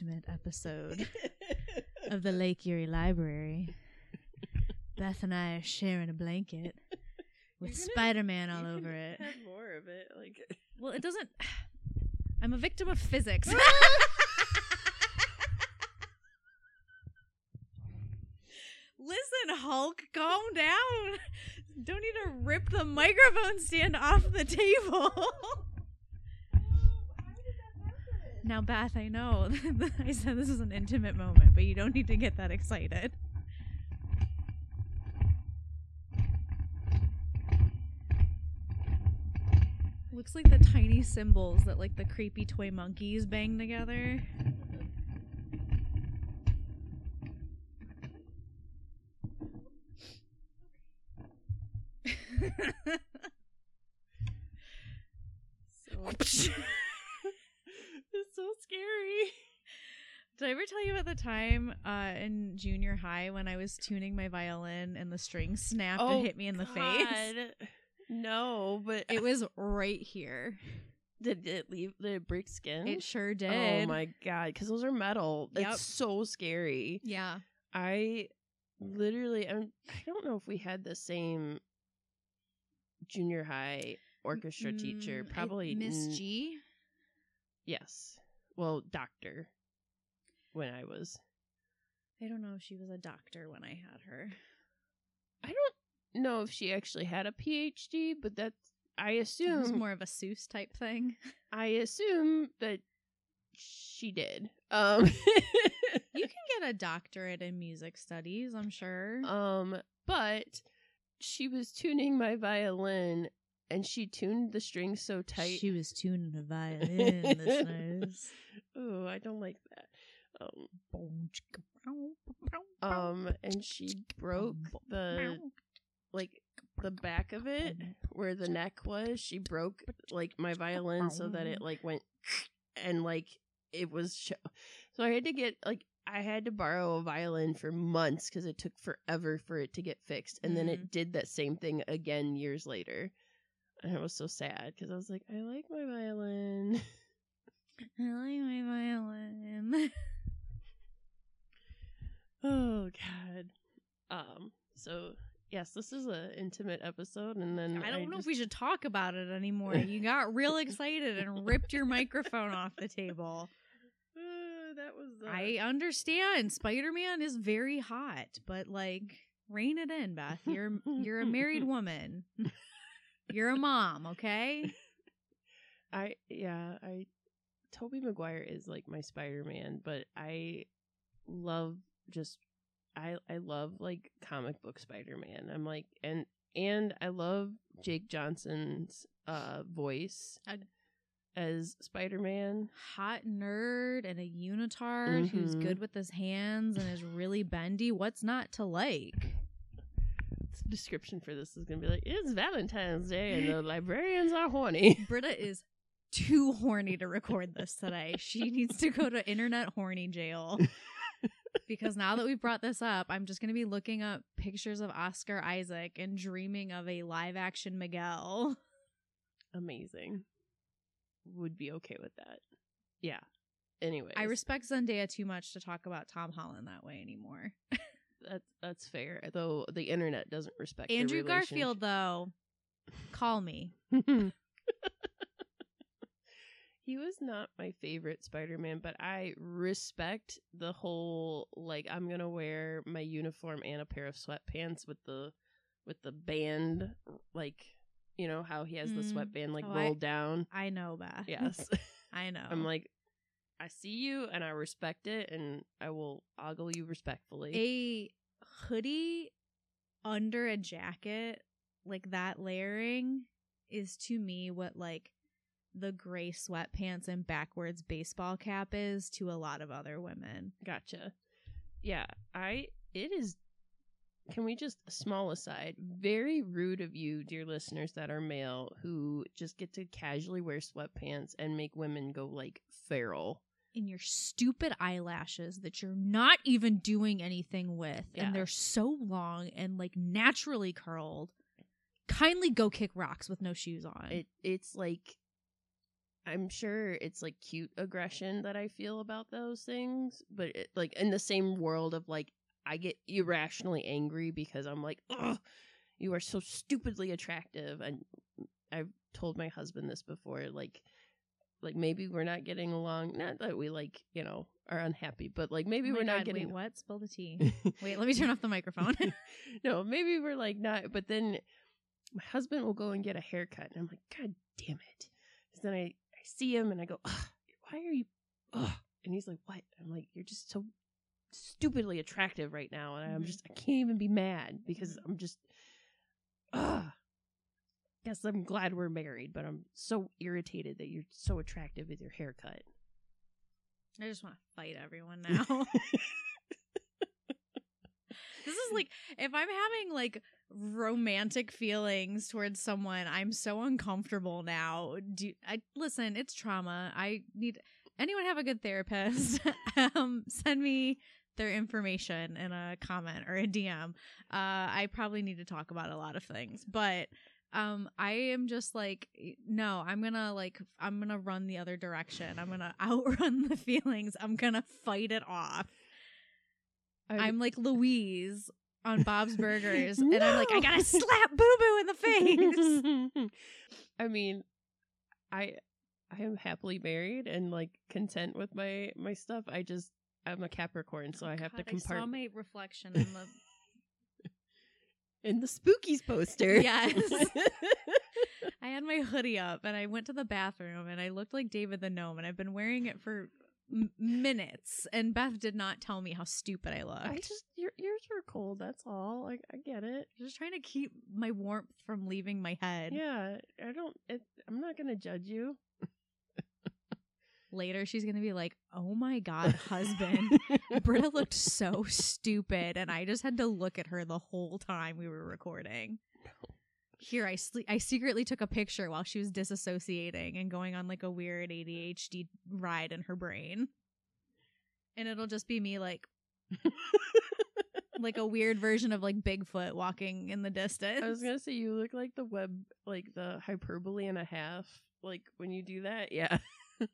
intimate episode of the Lake Erie Library. Beth and I are sharing a blanket with Spider Man all over it. Have more of it, like Well, it doesn't. I'm a victim of physics. Listen, Hulk, calm down. Don't need to rip the microphone stand off the table. Now, Beth, I know I said this is an intimate moment, but you don't need to get that excited. Looks like the tiny symbols that like the creepy toy monkeys bang together. so. it's so scary. Did I ever tell you about the time uh, in junior high when I was tuning my violin and the string snapped and hit me in the face? Oh, No, but It was right here. did it leave? Did it break skin? It sure did. Oh my god! Because those are metal. Yep. It's so scary. Yeah. I literally, I'm, I don't know if we had the same junior high orchestra teacher. Mm, I- Probably Miss n- G. Yes. Well, doctor. When I was, I don't know if she was a doctor when I had her. I don't know if she actually had a PhD, but that's. I It was assume. more of a Seuss type thing. I assume that she did. Um. You can get a doctorate in music studies, I'm sure. Um, but she was tuning my violin and she tuned the strings so tight. She was tuning a violin, listeners. oh, I don't like that. Um, um, and she broke the like the back of it where the neck was. She broke like my violin so that it like went and like it was sh- so I had to get like I had to borrow a violin for months because it took forever for it to get fixed, and then it did that same thing again years later. And I was so sad because I was like, I like my violin. I like my violin. oh God. Um. So yes, this is an intimate episode, and then I don't know just- if we should talk about it anymore. You got real excited and ripped your microphone off the table. Uh, that was. Uh, I understand. Spider Man is very hot, but like, rein it in, Beth. You're you're a married woman. You're a mom, okay? I yeah, I Tobey Maguire is like my Spider-Man, but I love just I I love like comic book Spider-Man. I'm like and and I love Jake Johnson's uh voice Uh, as Spider-Man. Hot nerd and a unitard who's Mhm. good with his hands and is really bendy. What's not to like? The description for this is going to be like it's Valentine's Day and the librarians are horny. Britta is too horny to record this today. She needs to go to internet horny jail. because now that we've brought this up, I'm just going to be looking up pictures of Oscar Isaac and dreaming of a live action Miguel. Amazing. Would be okay with that. Yeah. Anyway, I respect Zendaya too much to talk about Tom Holland that way anymore. that's that's fair. Though the internet doesn't respect Andrew. Garfield, though, call me. he was not my favorite Spider-Man, but I respect the whole like I'm gonna wear my uniform and a pair of sweatpants with the with the band, like you know how he has the Mm. sweatband like Oh, I- rolled down. I know, that. Yes, I know. I'm like, I see you and I respect it, and I will ogle you respectfully. a hoodie under a jacket, like that layering, is to me what like the gray sweatpants and backwards baseball cap is to a lot of other women. Gotcha. Yeah, I it is can we just small aside, very rude of you, dear listeners that are male who just get to casually wear sweatpants and make women go like feral. In your stupid eyelashes that you're not even doing anything with, Yeah. and they're so long and like naturally curled. Kindly go kick rocks with no shoes on. It it's like I'm sure it's like cute aggression that I feel about those things, but it, like in the same world of like I get irrationally angry because I'm like, ugh, you are so stupidly attractive, and I've told my husband this before, like. Like maybe we're not getting along. Not that we like, you know, are unhappy, but like maybe Oh we're not getting. Wait, what? Spill the tea. Wait, let me turn off the microphone. no, maybe we're like not, but then my husband will go and get a haircut, and I'm like, God damn it! 'Cause then I I see him and I go, Ugh, why are you? Ugh. And he's like, what? I'm like, you're just so stupidly attractive right now, and I'm Mhm. just I can't even be mad because I'm just, ugh. Yes, I'm glad we're married, but I'm so irritated that you're so attractive with your haircut. I just want to fight everyone now. this is like if I'm having like romantic feelings towards someone, I'm so uncomfortable now. Do I listen? It's trauma. I need anyone have a good therapist. um, send me their information in a comment or a DM. Uh, I probably need to talk about a lot of things, but um i am just like no i'm gonna like i'm gonna run the other direction i'm gonna outrun the feelings i'm gonna fight it off I- i'm like louise on bob's burgers and i'm like i gotta slap boo boo in the face I mean, I I am happily married and like content with my my stuff. I just I'm a Capricorn, so I have to God, I saw my reflection in the in the spookies poster. Yes. I had my hoodie up and I went to the bathroom and I looked like David the Gnome and I've been wearing it for m- minutes and Beth did not tell me how stupid I looked. I just your ears were cold. That's all. I I get it. just trying to keep my warmth from leaving my head. Yeah, I don't. It, I'm not gonna judge you. Later, she's gonna be like, "Oh my god, husband, Britta looked so stupid," and I just had to look at her the whole time we were recording. Here, I sle- I secretly took a picture while she was disassociating and going on like a weird ADHD ride in her brain, and it'll just be me like. like a weird version of like Bigfoot walking in the distance. I was gonna say you look like the web, like the hyperbole and a half. Like when you do that, yeah.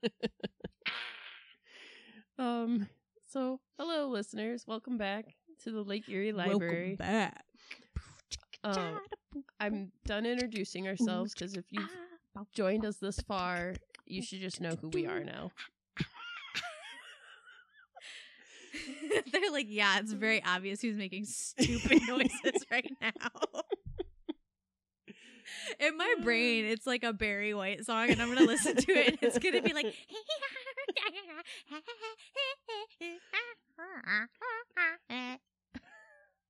um. So, hello, listeners. Welcome back to the Lake Erie Library. Welcome back. Um, I'm done introducing ourselves because if you've joined us this far, you should just know who we are now. They're like, yeah, it's very obvious who's making stupid noises right now. In my brain, it's like a Barry White song, and I'm gonna listen to it, and it's gonna be like,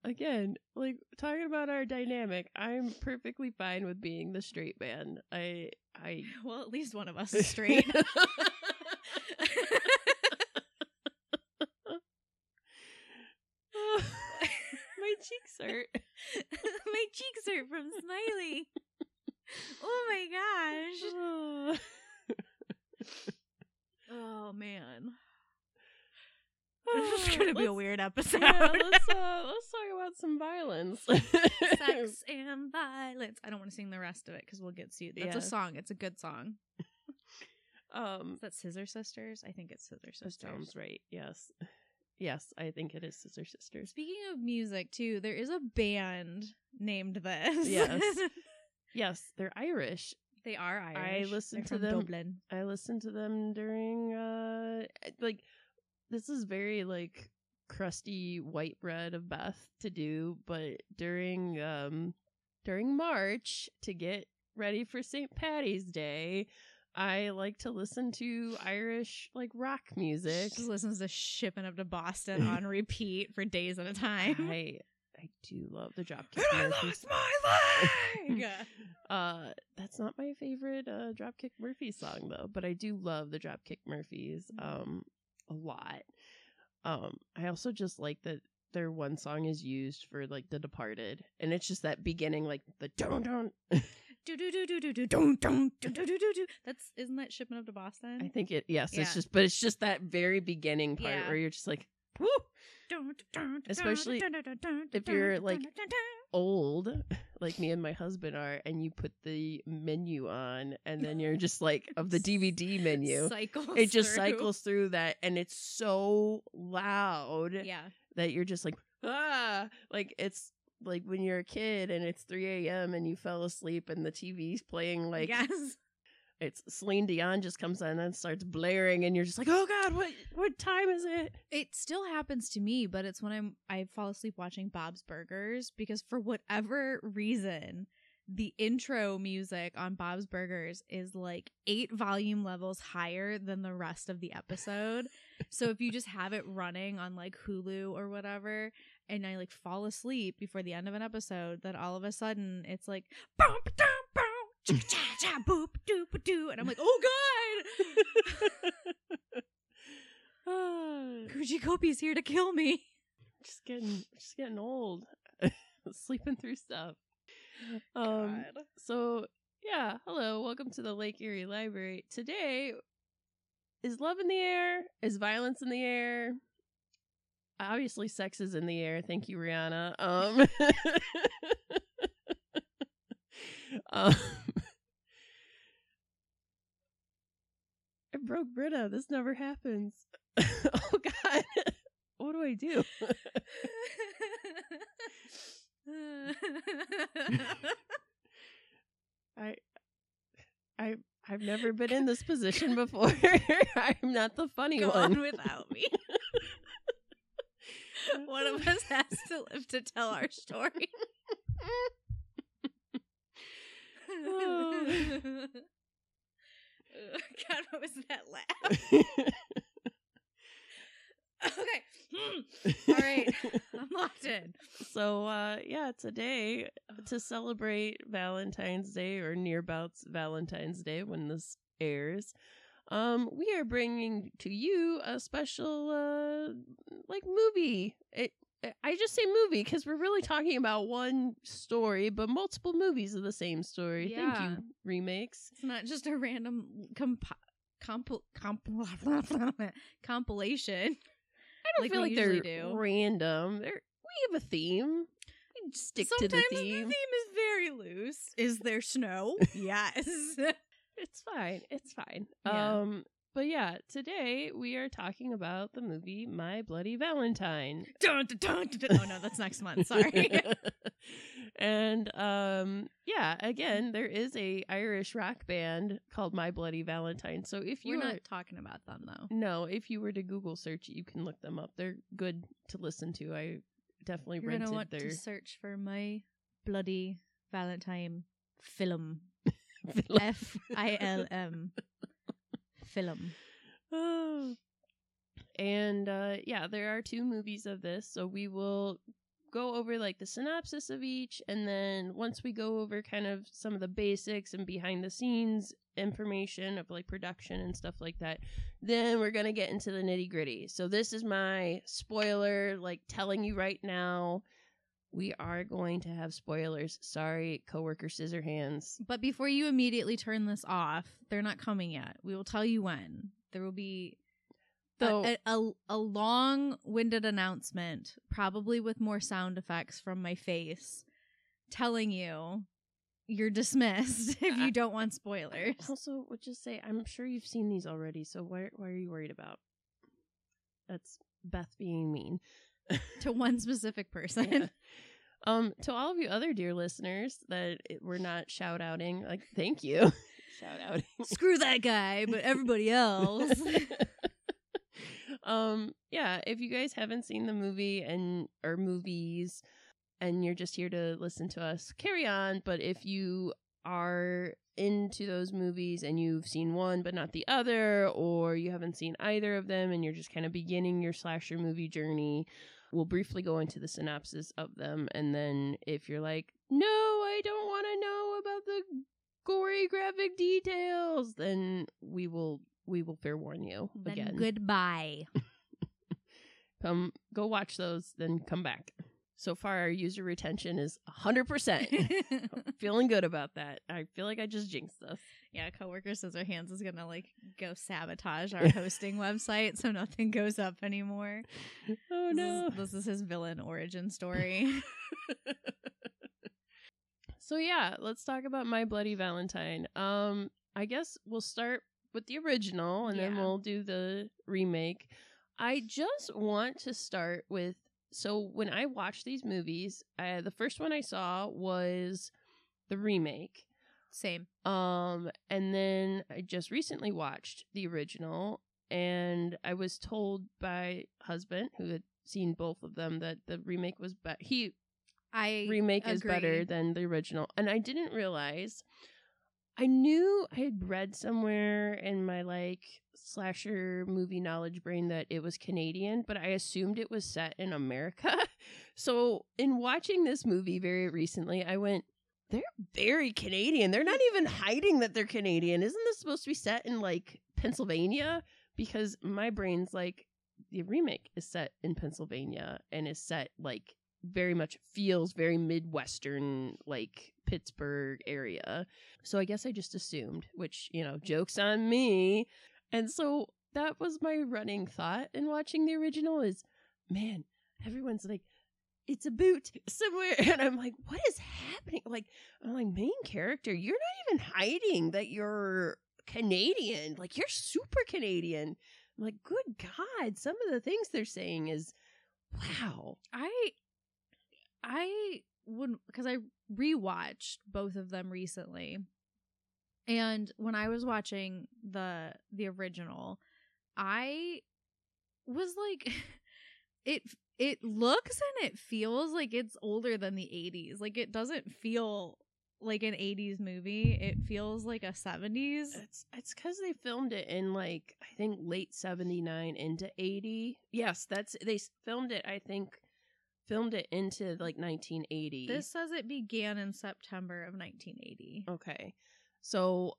Again, like talking about our dynamic, I'm perfectly fine with being the straight man. I, I well, at least one of us is straight. My cheeks hurt. my cheeks hurt from Smiley. Oh my gosh. Oh man. This is gonna be a weird episode. Yeah, let's uh, let's talk about some violence. Sex and violence. I don't want to sing the rest of it because we'll get sued. That's Yeah. a song. It's a good song. Um, Is that Scissor Sisters? I think it's Scissor that Sisters. sounds right. Yes, yes, I think it is Scissor Sisters. Speaking of music, too, there is a band named this. Yes. Yes, they're Irish. they are Irish. listened They're to them- Dublin. I listened to them during uh like this is very like crusty white bread of Beth to do, but during um during March to get ready for St. Patty's Day, I like to listen to Irish like rock music. Just listens to shipping up to Boston on repeat for days at a time. I I do love the Dropkick I Murphys. lost my leg. Uh, that's not my favorite uh, Dropkick Murphys song though, but I do love the Dropkick Murphys um a lot. Um, I also just like that their one song is used for like The Departed, and it's just that beginning like the don't don't. do do do do do do don't don't do do do do do. That's isn't that shipping up to Boston? I think it yes, Yeah. it's just but it's just that very beginning part Yeah. where you're just like woo. Especially if you're, like, old, like me and my husband are, and you put the menu on, and then you're just like of the DVD menu. Cycles It just through. cycles through that, and it's so loud Yeah. that you're just like ah, like it's like when you're a kid and it's 3 a.m. and you fell asleep and the TV's playing like yes. It's Celine Dion just comes on and starts blaring, and you're just like, oh god, what what time is it? It still happens to me, but it's when I'm I fall asleep watching Bob's Burgers because for whatever reason, the intro music on Bob's Burgers is like eight volume levels higher than the rest of the episode. so if you just have it running on like Hulu or whatever, and I like fall asleep before the end of an episode, then all of a sudden it's like cha cha boop, doop, doo, and I'm like, oh god, Ah, Kuchi Kopi's here to kill me. just getting just getting old, sleeping through stuff. Um. So yeah, hello, welcome to the Lake Erie Library. Today, is love in the air? Is violence in the air? Obviously, sex is in the air. Thank you, Rihanna. Um. um I broke Britta. This never happens. oh God, what do I do? I, I, I've never been in this position before. I'm not the funny Go one. on without me. One of us has to live to tell our story. Oh. God, what was that laugh? Okay. All right. I'm locked in. so, uh, yeah, today to celebrate Valentine's Day or nearabouts Valentine's Day when this airs, um, we are bringing to you a special, uh, like movie. It, I just say movie because we're really talking about one story, but multiple movies of the same story. Thank you, remakes. It's not just a random comp- compil- comp- compilation. I don't Like feel like they're do. random. They're, we have a theme. We stick Sometimes to the theme. is very loose. Is there snow? yes. It's fine. It's fine. Yeah. Um, but yeah, today we are talking about the movie My Bloody Valentine. dun, dun, dun. Oh no, that's next month. Sorry. and um, yeah, again, there is a Irish rock band called My Bloody Valentine. So if you We're were not talking about them though. no, if you were to Google search, you can look them up. They're good to listen to. I definitely You're gonna rented want their to search for my bloody Valentine film. F I L M. Film. And uh yeah, there are two movies of this, so we will go over like the synopsis of each and then once we go over kind of some of the basics and behind the scenes information of like production and stuff like that, then we're to get into the nitty-gritty. So this is my spoiler like telling you right now we are going to have spoilers. Sorry, coworker scissor hands. But before you immediately turn this off, they're not coming yet. We will tell you when. There will be a- a, a, a long-winded announcement, probably with more sound effects from my face, telling you you're dismissed if you don't want spoilers. Also, would just say I'm sure you've seen these already, so why why are you worried about? That's Beth being mean. to one specific person. Yeah. Um, to all of you other dear listeners that it- we're not shout outing, like thank you, shout out. Screw that guy, but everybody else. um, yeah, if you guys haven't seen the movie and or movies, and you're just here to listen to us, carry on. But if you are into those movies and you've seen one but not the other, or you haven't seen either of them and you're just kind of beginning your slasher movie journey, we'll briefly go into the synopsis of them. And then if you're like, no, I don't want to know about the gory graphic details, then we will we will fair warn you then again. goodbye. Come go watch those, then come back. So far, our user retention is 100%. Feeling good about that. I feel like I just jinxed us. yeah, coworker scissor Hands is gonna like go sabotage our hosting website so nothing goes up anymore. Oh This is- no. This is, his villain origin story. So yeah, let's talk about My Bloody Valentine. Um, I guess we'll start with the original and then we'll do the remake. I just want to start with so when I watch these movies, uh, the first one I saw was the remake. Same. Um, and then I just recently watched the original, and I was told by husband who had seen both of them that the remake was better. He I remake is better than the original, and I didn't realize. I knew I had read somewhere in my like slasher movie knowledge brain that it was Canadian, but I assumed it was set in America. so, in watching this movie very recently, I went, they're very Canadian. They're not even hiding that they're Canadian. Isn't this supposed to be set in like Pennsylvania? Because my brain's like, the remake is set in Pennsylvania and is set like very much feels very Midwestern, like Pittsburgh area. So I guess I just assumed, which, you know, joke's on me. And so that was my running thought in watching the original is, man, everyone's like, it's a boot somewhere. And I'm like, what is happening? Like, I'm like, main character, you're not even hiding that you're Canadian. Like, you're super Canadian. I'm like, good God, some of the things they're saying is, wow. I I would because I rewatched both of them recently. And when I was watching the the original, I was like it it looks and it feels like it's older than the 80s. Like it doesn't feel like an 80s movie. It feels like a 70s. It's it's because they filmed it in like I think late seventy nine into eighty. Yes, that's they filmed it. I think filmed it into like nineteen eighty. This says it began in September of 1980. okay, so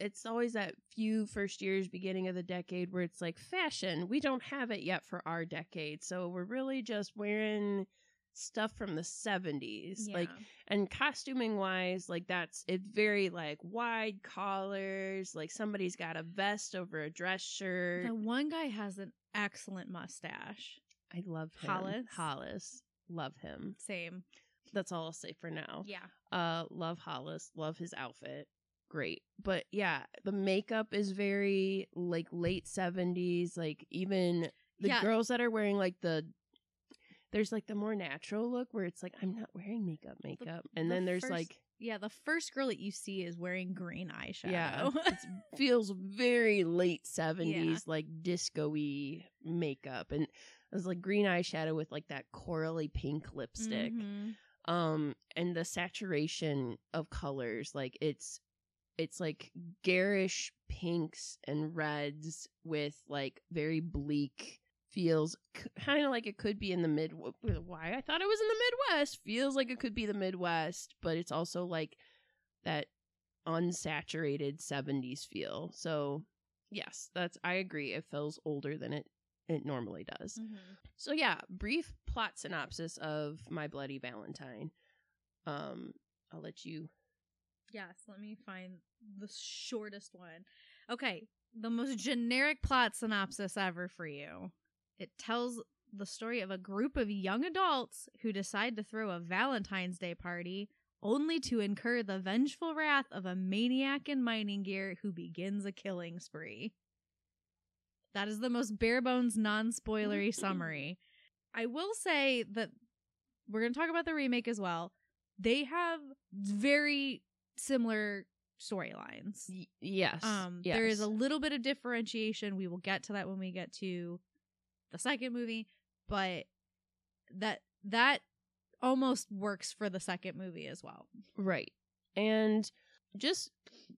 it's always that few first years, beginning of the decade, where it's like fashion. We don't have it yet for our decade, so we're really just wearing stuff from the seventies. Like and costuming wise like that's it's very like wide collars like somebody's got a vest over a dress shirt The one guy has an excellent mustache. i love him Hollis? hollis love him Same. That's all i'll say for now Yeah. uh love hollis love his outfit great but yeah the makeup is very like late 70s like even the Yeah. girls that are wearing like the there's like the more natural look where it's like i'm not wearing makeup makeup and the then there's first- like Yeah, the first girl that you see is wearing green eyeshadow. Yeah, it feels very late seventies, like disco-y makeup, and it was like green eyeshadow with like that corally pink lipstick. Mhm. Um, and the saturation of colors, like it's it's like garish pinks and reds with like very bleak feels kind of like it could be in the mid why i thought it was in the midwest. Feels like it could be the midwest but it's also like that unsaturated 70s feel. So yes that's i agree it feels older than it it normally does Mhm. so yeah brief plot synopsis of my bloody valentine um i'll let you Yes, let me find the shortest one. Okay, the most generic plot synopsis ever for you. It tells the story of a group of young adults who decide to throw a Valentine's Day party only to incur the vengeful wrath of a maniac in mining gear who begins a killing spree. That is the most bare bones, non spoilery summary. I will say that we're going to talk about the remake as well. They have very similar storylines. y- yes Um, yes. there is a little bit of differentiation. We will get to that when we get to the second movie, but that that almost works for the second movie as well. Right. And just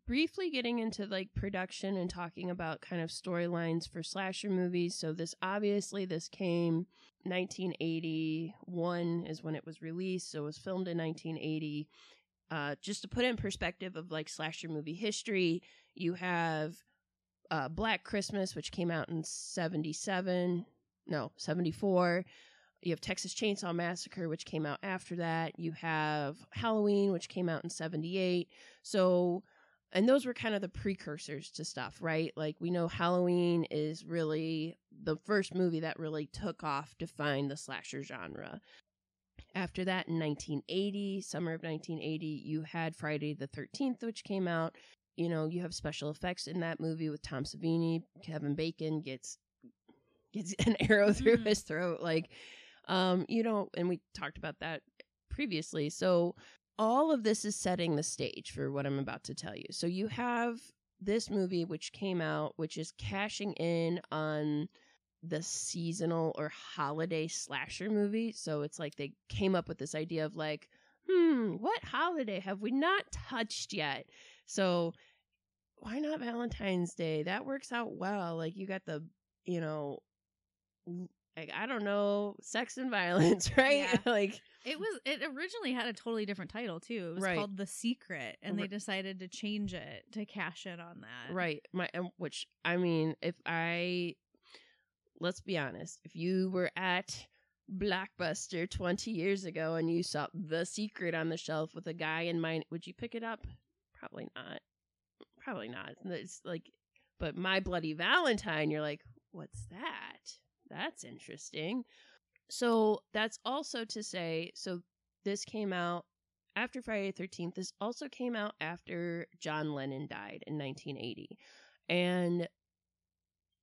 briefly getting into like production and talking about kind of storylines for slasher movies. So this obviously this came 1981 is when it was released. So it was filmed in 1980. Uh, just to put in perspective of like slasher movie history, you have uh, Black Christmas, which came out in 77, no, 74. You have Texas Chainsaw Massacre, which came out after that. You have Halloween, which came out in 78. So, and those were kind of the precursors to stuff, right? Like, we know Halloween is really the first movie that really took off, defined the slasher genre. After that, in 1980, summer of 1980, you had Friday the 13th, which came out. You know, you have special effects in that movie with Tom Savini. Kevin Bacon gets gets an arrow through Mhm. his throat. Like, um, you know, and we talked about that previously. So all of this is setting the stage for what I'm about to tell you. So you have this movie which came out, which is cashing in on the seasonal or holiday slasher movie. So it's like they came up with this idea of like, hmm, what holiday have we not touched yet? So why not Valentine's Day? That works out well. Like you got the, you know, like I don't know, sex and violence, right? Yeah. like It was it originally had a totally different title too. It was Right. called The Secret and they decided to change it to cash in on that. Right. My which I mean, if I let's be honest, if you were at Blockbuster 20 years ago and you saw The Secret on the shelf with a guy in mind, would you pick it up? Probably not. Probably not. It's like but My Bloody Valentine, you're like, "What's that? That's interesting." So, that's also to say, so this came out after Friday the 13th. This also came out after John Lennon died in 1980. And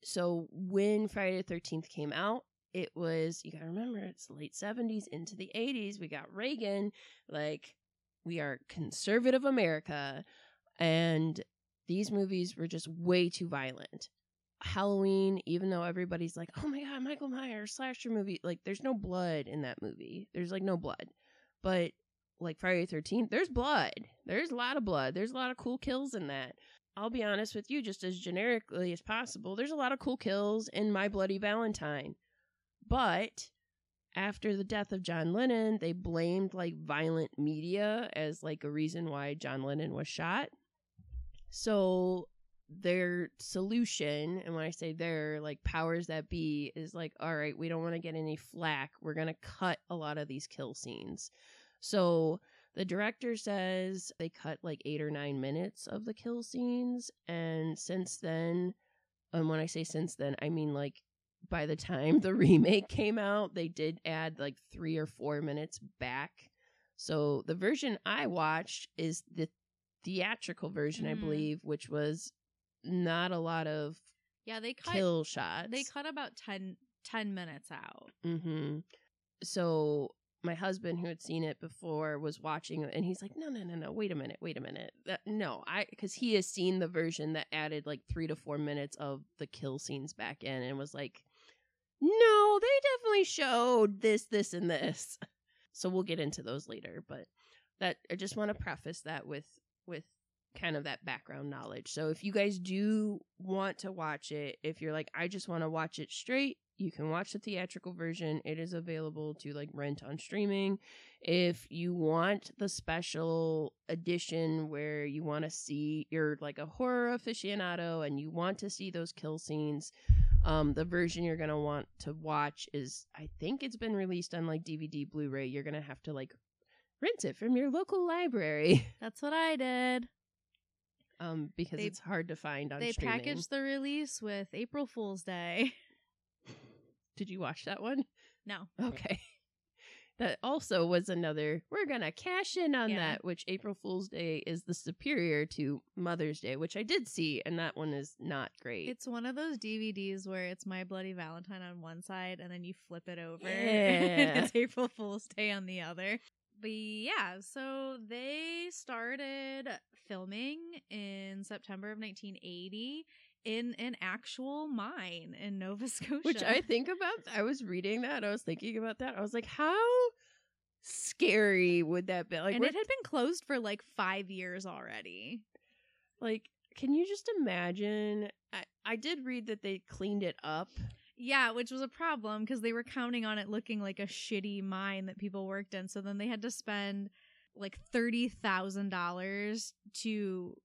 so when Friday the 13th came out, it was, you got to remember, it's late 70s into the 80s. We got Reagan. Like, we are conservative America. And these movies were just way too violent. Halloween, even though everybody's like, oh my God, Michael Myers, slasher movie, like, there's no blood in that movie. There's like no blood. But like Friday the 13th, there's blood. There's a lot of blood. There's a lot of cool kills in that. I'll be honest with you, just as generically as possible, there's a lot of cool kills in My Bloody Valentine. But after the death of John Lennon, they blamed like violent media as like a reason why John Lennon was shot. So their solution, and when I say their, like powers that be, is like, all right, we don't want to get any flack. We're going to cut a lot of these kill scenes. So the director says they cut like eight or nine minutes of the kill scenes. And since then, and when I say since then, I mean like by the time the remake came out, they did add like three or four minutes back. So the version I watched is the theatrical version, I Mhm. believe, which was not a lot of Yeah, they cut kill shots. they cut about 10, 10 minutes out. Mm-hmm. So my husband, who had seen it before, was watching, it, and he's like, "No, no, no, no! Wait a minute! Wait a minute! That, no, I because he has seen the version that added like three to four minutes of the kill scenes back in, and was like, "No, they definitely showed this, this, and this." So we'll get into those later, but that I just want to preface that with with kind of that background knowledge. So if you guys do want to watch it, if you're like, I just want to watch it straight, you can watch the theatrical version. It is available to like rent on streaming. If you want the special edition where you want to see, you're like a horror aficionado and you want to see those kill scenes, um, the version you're to want to watch is, I think it's been released on like DVD, Blu ray. You're to have to like rent it from your local library That's what I did. Um, because They- it's hard to find on They streaming. packaged the release with April Fool's Day. Did you watch that one? No. Okay. That also was another, we're going to cash in on Yeah. that, which April Fool's Day is the superior to Mother's Day, which I did see, and that one is not great. It's one of those DVDs where it's My Bloody Valentine on one side and then you flip it over. Yeah. and it's April Fool's Day on the other. But yeah, so they started filming in September of 1980 in an actual mine in Nova Scotia. which I think about, I was reading that, I was thinking about that. I was like, how scary would that be? Like, and it had been closed for like five years already. like, can you just imagine? I, I did read that they cleaned it up. Yeah, which was a problem because they were counting on it looking like a shitty mine that people worked in. So then they had to spend like thirty thousand dollars to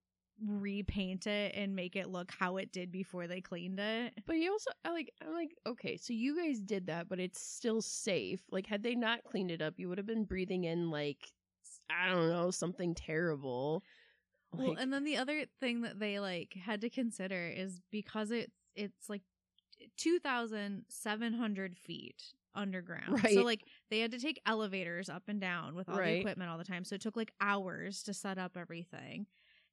repaint it and make it look how it did before they cleaned it. But you also I like I'm like, okay, so you guys did that, but it's still safe. Like had they not cleaned it up, you would have been breathing in like I don't know, something terrible. well, and then the other thing that they like had to consider is because it's it's like two thousand seven hundred feet underground. Right. So like they had to take elevators up and down with all the equipment all the time. So it took like hours to set up everything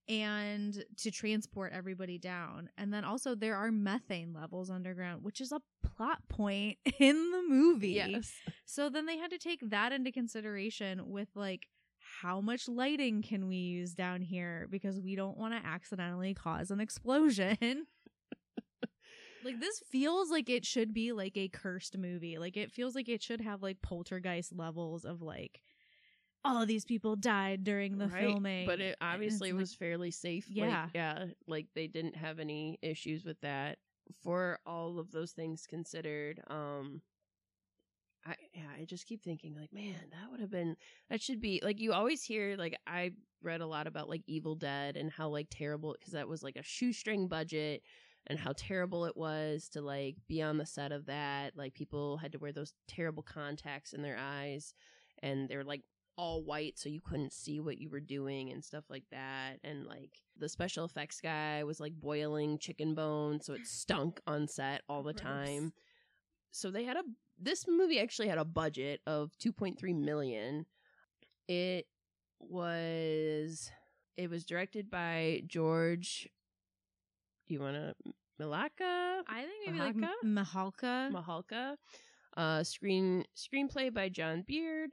and to transport everybody down. And then also there are methane levels underground, which is a plot point in the movie. Yes. So then they had to take that into consideration with like how much lighting can we use down here because we don't want to accidentally cause an explosion. like this feels like it should be like a cursed movie. Like it feels like it should have like poltergeist levels of like all these people died during the Right, filming. But it obviously like- was fairly safe. like, Yeah. yeah. Like they didn't have any issues with that. For all of those things considered, um I yeah, I just keep thinking like, man, that would have been that should be like you always hear like I read a lot about like Evil Dead and how like terrible because that was like a shoestring budget and how terrible it was to like be on the set of that. Like people had to wear those terrible contacts in their eyes and they're like all white so you couldn't see what you were doing and stuff like that and like the special effects guy was like boiling chicken bones so it stunk on set all the Gross. time so they had a this movie actually had a budget of 2.3 million it was it was directed by george do you want to Milaka I think maybe like Mahalka? M- Mahalka. Mahalka. Uh, screen screenplay by John Beaird.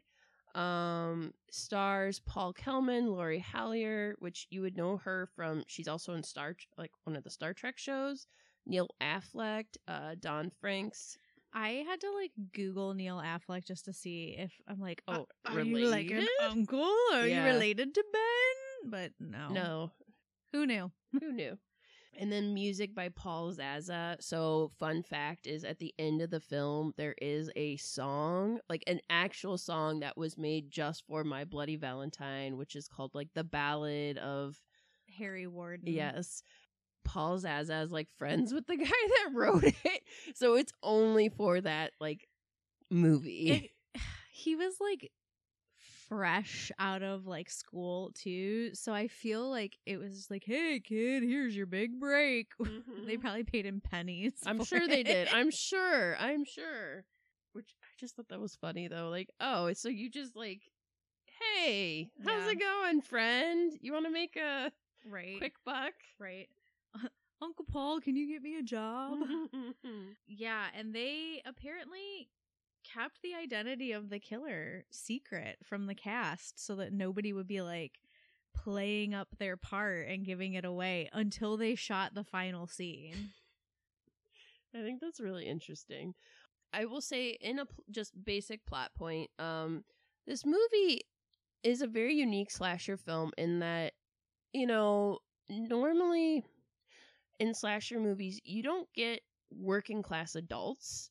Um, stars Paul Kelman, Lori Hallier, which you would know her from. She's also in Star, like one of the Star Trek shows. Neil Affleck, uh, Don Franks. I had to like Google Neil Affleck just to see if I'm like, Oh, oh, are you like an uncle? Are Yeah. you related to Ben? But no, No, Who knew? who knew? And then music by Paul Zaza. So, fun fact is at the end of the film, there is a song, like an actual song that was made just for My Bloody Valentine, which is called like the Ballad of Harry Warden. Yes. Paul Zaza is like friends with the guy that wrote it. So it's only for that like movie. It, he was like fresh out of like school too, so I feel like it was just like, "Hey kid, here's your big break." they mm-hmm. probably paid him pennies. I'm sure they did. I'm sure. I'm sure. Which I just thought that was funny though. Like, oh, so you just like, hey, how's Yeah. it going, friend? You want to make a right, quick buck? right. Uncle Paul, can you get me a job? Mm-hmm, mm-hmm. Yeah, and they apparently kept the identity of the killer secret from the cast so that nobody would be like playing up their part and giving it away until they shot the final scene. I think that's really interesting. I will say, in a pl- just basic plot point, um, this movie is a very unique slasher film in that, you know, normally in slasher movies, you don't get working class adults.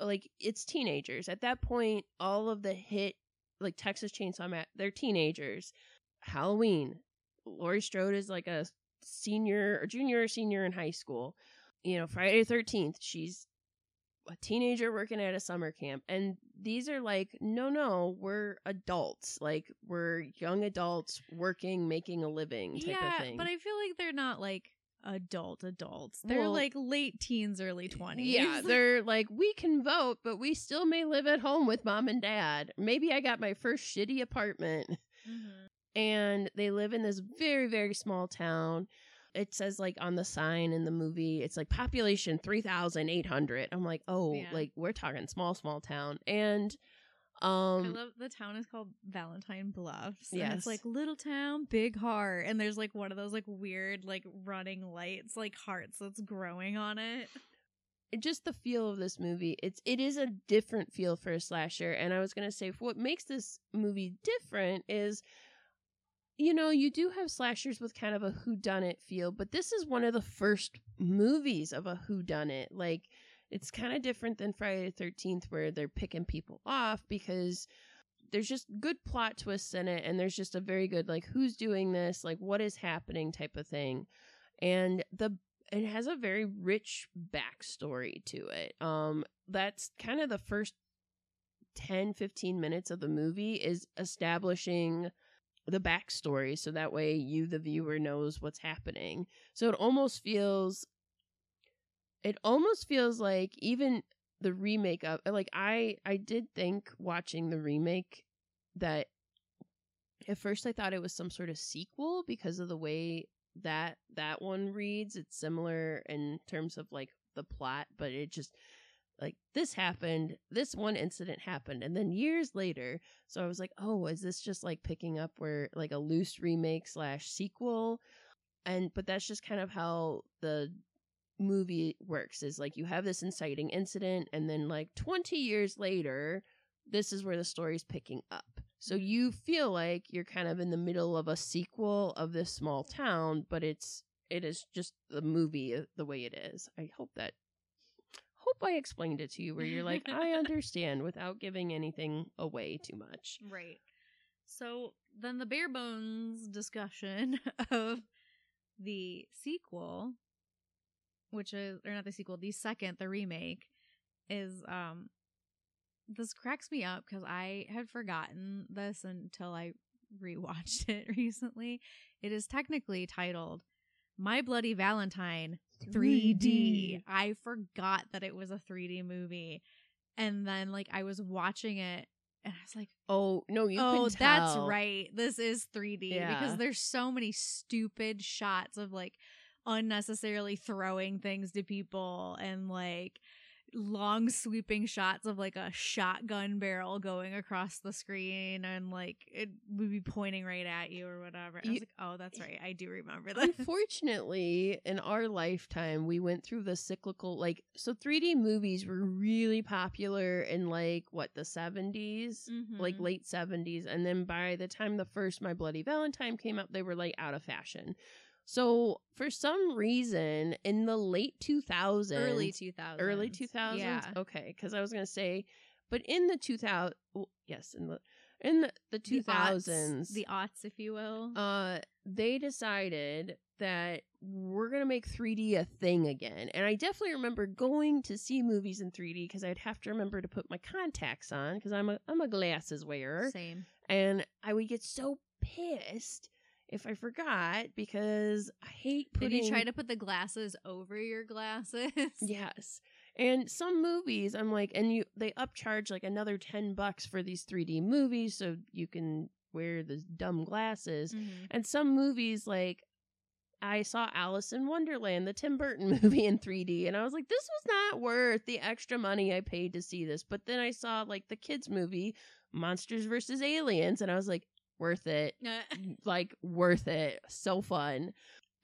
Like, it's teenagers. At that point, all of the hit, like Texas Chainsaw Massacre, they're teenagers. Halloween, Laurie Strode is like a senior or junior or senior in high school you know, Friday the 13th, she's a teenager working at a summer camp. And these are like, no, no, we're adults. Like, we're young adults working, making a living type yeah, of thing. but I feel like they're not like adult adults. They're Well, like late teens, early 20s. Yeah, they're like, we can vote, but we still may live at home with mom and dad. Maybe I got my first shitty apartment. Mhm. and they live in this very very small town it says like on the sign in the movie it's like population 3800 i'm like oh Yeah. like we're talking small small town and I um love the town is called Valentine Bluffs. And Yes. it's like little town, big heart. And there's like one of those like weird, like running lights, like hearts that's growing on it. it- just the feel of this movie it's it is a different feel for a slasher and i was going to say what makes this movie different is you know you do have slashers with kind of a who done it feel but this is one of the first movies of a who done it like it's kind of different than friday the 13th where they're picking people off because there's just good plot twists in it and there's just a very good like who's doing this like what is happening type of thing. And the it has a very rich backstory to it. Um that's kind of the first 10 15 minutes of the movie is establishing the backstory so that way you the viewer knows what's happening. So it almost feels it almost feels like even the remake of like I I did think watching the remake that at first I thought it was some sort of sequel because of the way that that one reads. It's similar in terms of like the plot, but it just like this happened, this one incident happened, and then years later. So I was like, oh, is this just like picking up where like a loose remake slash sequel? And but that's just kind of how the movie works is like you have this inciting incident and then like 20 years later this is where the story's picking up. So you feel like you're kind of in the middle of a sequel of this small town but it's it is just the movie uh, the way it is. I hope that hope i explained it to you where you're like i understand without giving anything away too much. Right. So then the bare bones discussion of the sequel, which is or not the sequel, the second, the remake, is um this cracks me up because I had forgotten this until I rewatched it recently. It is technically titled My Bloody Valentine 3D. I forgot that it was a 3D movie. And then like I was watching it and I was like, oh no you oh, that's right. This is 3D Yeah. because there's so many stupid shots of like unnecessarily throwing things to people and like long sweeping shots of like a shotgun barrel going across the screen and like it would be pointing right at you or whatever. I was You- like, oh, that's right. I do remember that. Unfortunately, in our lifetime, we went through the cyclical like so 3D movies were really popular in like what the 70s, like Mhm. late 70s, and then by the time the first My Bloody Valentine came out, they were like out of fashion. So, for some reason, in the late 2000s, early 2000s. early 2000s Yeah. okay because i was going to say but in the 2000 well, yes in the in the, the The aughts- 2000s The aughts, if you will. uh they decided that we're going to make 3D a thing again. And I definitely remember going to see movies in 3D because I'd have to remember to put my contacts on because I'm a I'm a glasses wearer Same. and I would get so pissed if I forgot because I hate Did putting you try to put the glasses over your glasses? Yes. And some movies, I'm like, and you they upcharge like another ten bucks for these 3D movies, so you can wear the dumb glasses. Mhm. And some movies, like I saw Alice in Wonderland, the Tim Burton movie in 3D, and I was like, this was not worth the extra money I paid to see this. But then I saw like the kids movie, Monsters vs. Aliens, and I was like, worth it like worth it. So fun.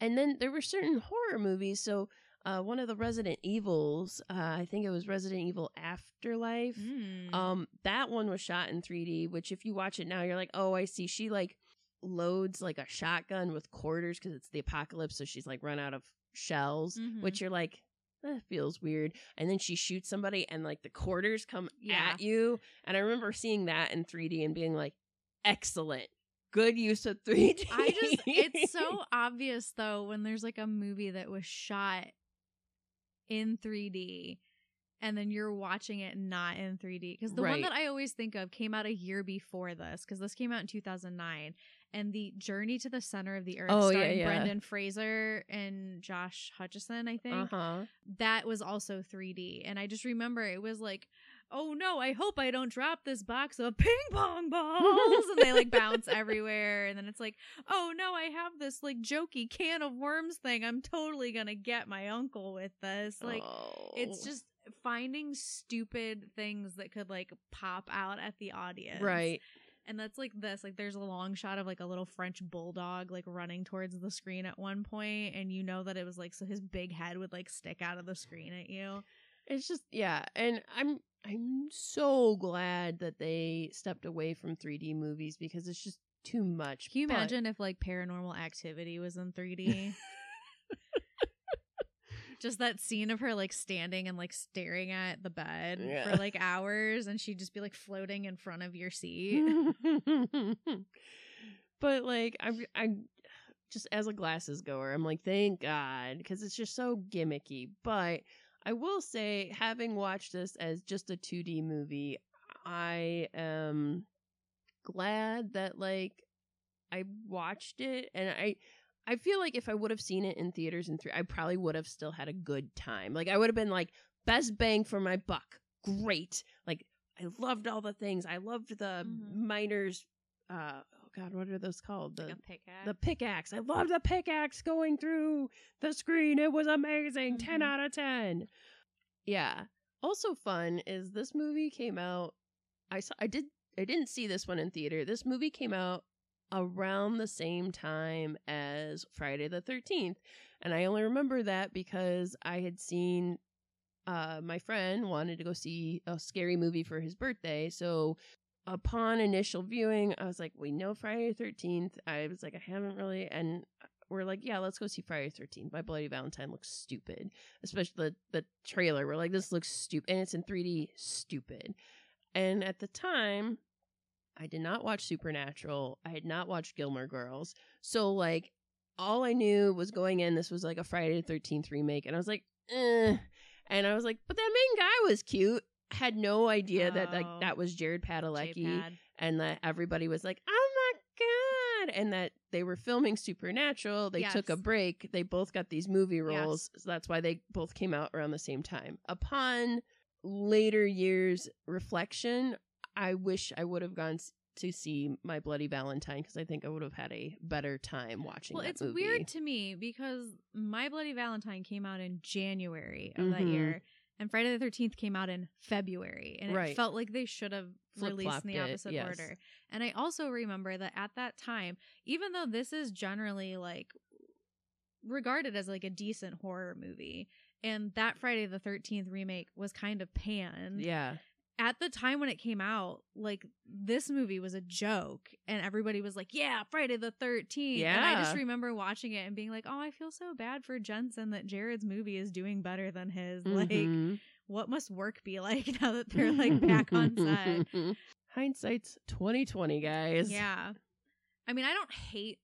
And then there were certain horror movies. So uh, one of the Resident Evils, uh, I think it was Resident Evil Afterlife. Mm. Um, that one was shot in 3D. Which, if you watch it now, you're like, oh, I see. She like loads like a shotgun with quarters because it's the apocalypse. So she's like run out of shells. Mhm. Which you're like. That feels weird. And then she shoots somebody, and like the quarters come Yeah. at you. And I remember seeing that in 3D and being like, excellent. Good use of 3D. I just it's so obvious though when there's like a movie that was shot in 3D and then you're watching it not in 3D because the one that I always think of came out a year before this because this came out in 2009 and the Journey to the Center of the Earth Oh, yeah, starring yeah. Brendan Fraser and Josh Hutcherson I think Uh huh. that was also 3D. And I just remember it was like, oh no, I hope I don't drop this box of ping pong balls. and they like bounce everywhere. And then it's like, oh no, I have this like jokey can of worms thing. I'm totally gonna get my uncle with this. Like, it's Oh. just finding stupid things that could like pop out at the audience. right. And that's like this. Like there's a long shot of like a little French bulldog like running towards the screen at one point, and you know that it was like so his big head would like stick out of the screen at you. It's just yeah, and I'm I'm so glad that they stepped away from 3D movies because it's just too much. Can you But- imagine if like paranormal activity was in 3D? just that scene of her like standing and like staring at the bed Yeah. for like hours and she'd just be like floating in front of your seat. but like I'm I'm just as a glasses goer, I'm like thank God because it's just so gimmicky. But I will say, having watched this as just a 2D movie, I am glad that like I watched it and I I feel like if I would have seen it in theaters in three, I probably would have still had a good time. Like I would have been like best bang for my buck. great. Like I loved all the things. I loved the Mhm. miners. Uh, God, what are those called? The Like pickaxe. the pickaxe. I love the pickaxe going through the screen. It was amazing. 10 Mhm. out of 10. Yeah. Also fun is this movie came out I saw I did I didn't see this one in theater. This movie came out around the same time as Friday the 13th. And I only remember that because I had seen uh my friend wanted to go see a scary movie for his birthday. So upon initial viewing, I was like, we know Friday the 13th. I was like, I haven't really. And we're like, yeah, let's go see Friday the 13th. My Bloody Valentine looks stupid, especially the, the trailer. We're like, this looks stupid. And it's in 3D, stupid. And at the time, I did not watch Supernatural. I had not watched Gilmore Girls. So, like, all I knew was going in, this was like a Friday the 13th remake. And I was like, eh. And I was like, but that main guy was cute. Had no idea that like Oh. that was Jared Padalecki J-pad. and that everybody was like, "Oh my god!" and that they were filming Supernatural. They took a break. They both got these movie roles, so that's why they both came out around the same time. Upon later years reflection, I wish I would have gone s- to see My Bloody Valentine because I think I would have had a better time watching it. Well, that it's movie. weird to me because My Bloody Valentine came out in January of that Mhm. year, and Friday the Thirteenth came out in February, and Right. it felt like they should have released in the it, opposite yes. order. And I also remember that at that time, even though this is generally like regarded as like a decent horror movie, and that Friday the Thirteenth remake was kind of panned yeah, at the time when it came out, like this movie was a joke, and everybody was like, "Yeah, Friday the 13th. And I just remember watching it and being like, "Oh, I feel so bad for Jensen that Jared's movie is doing better than his. Like, Mhm. what must work be like now that they're like back on set?" Hindsight's twenty twenty, guys. Yeah, I mean, I don't hate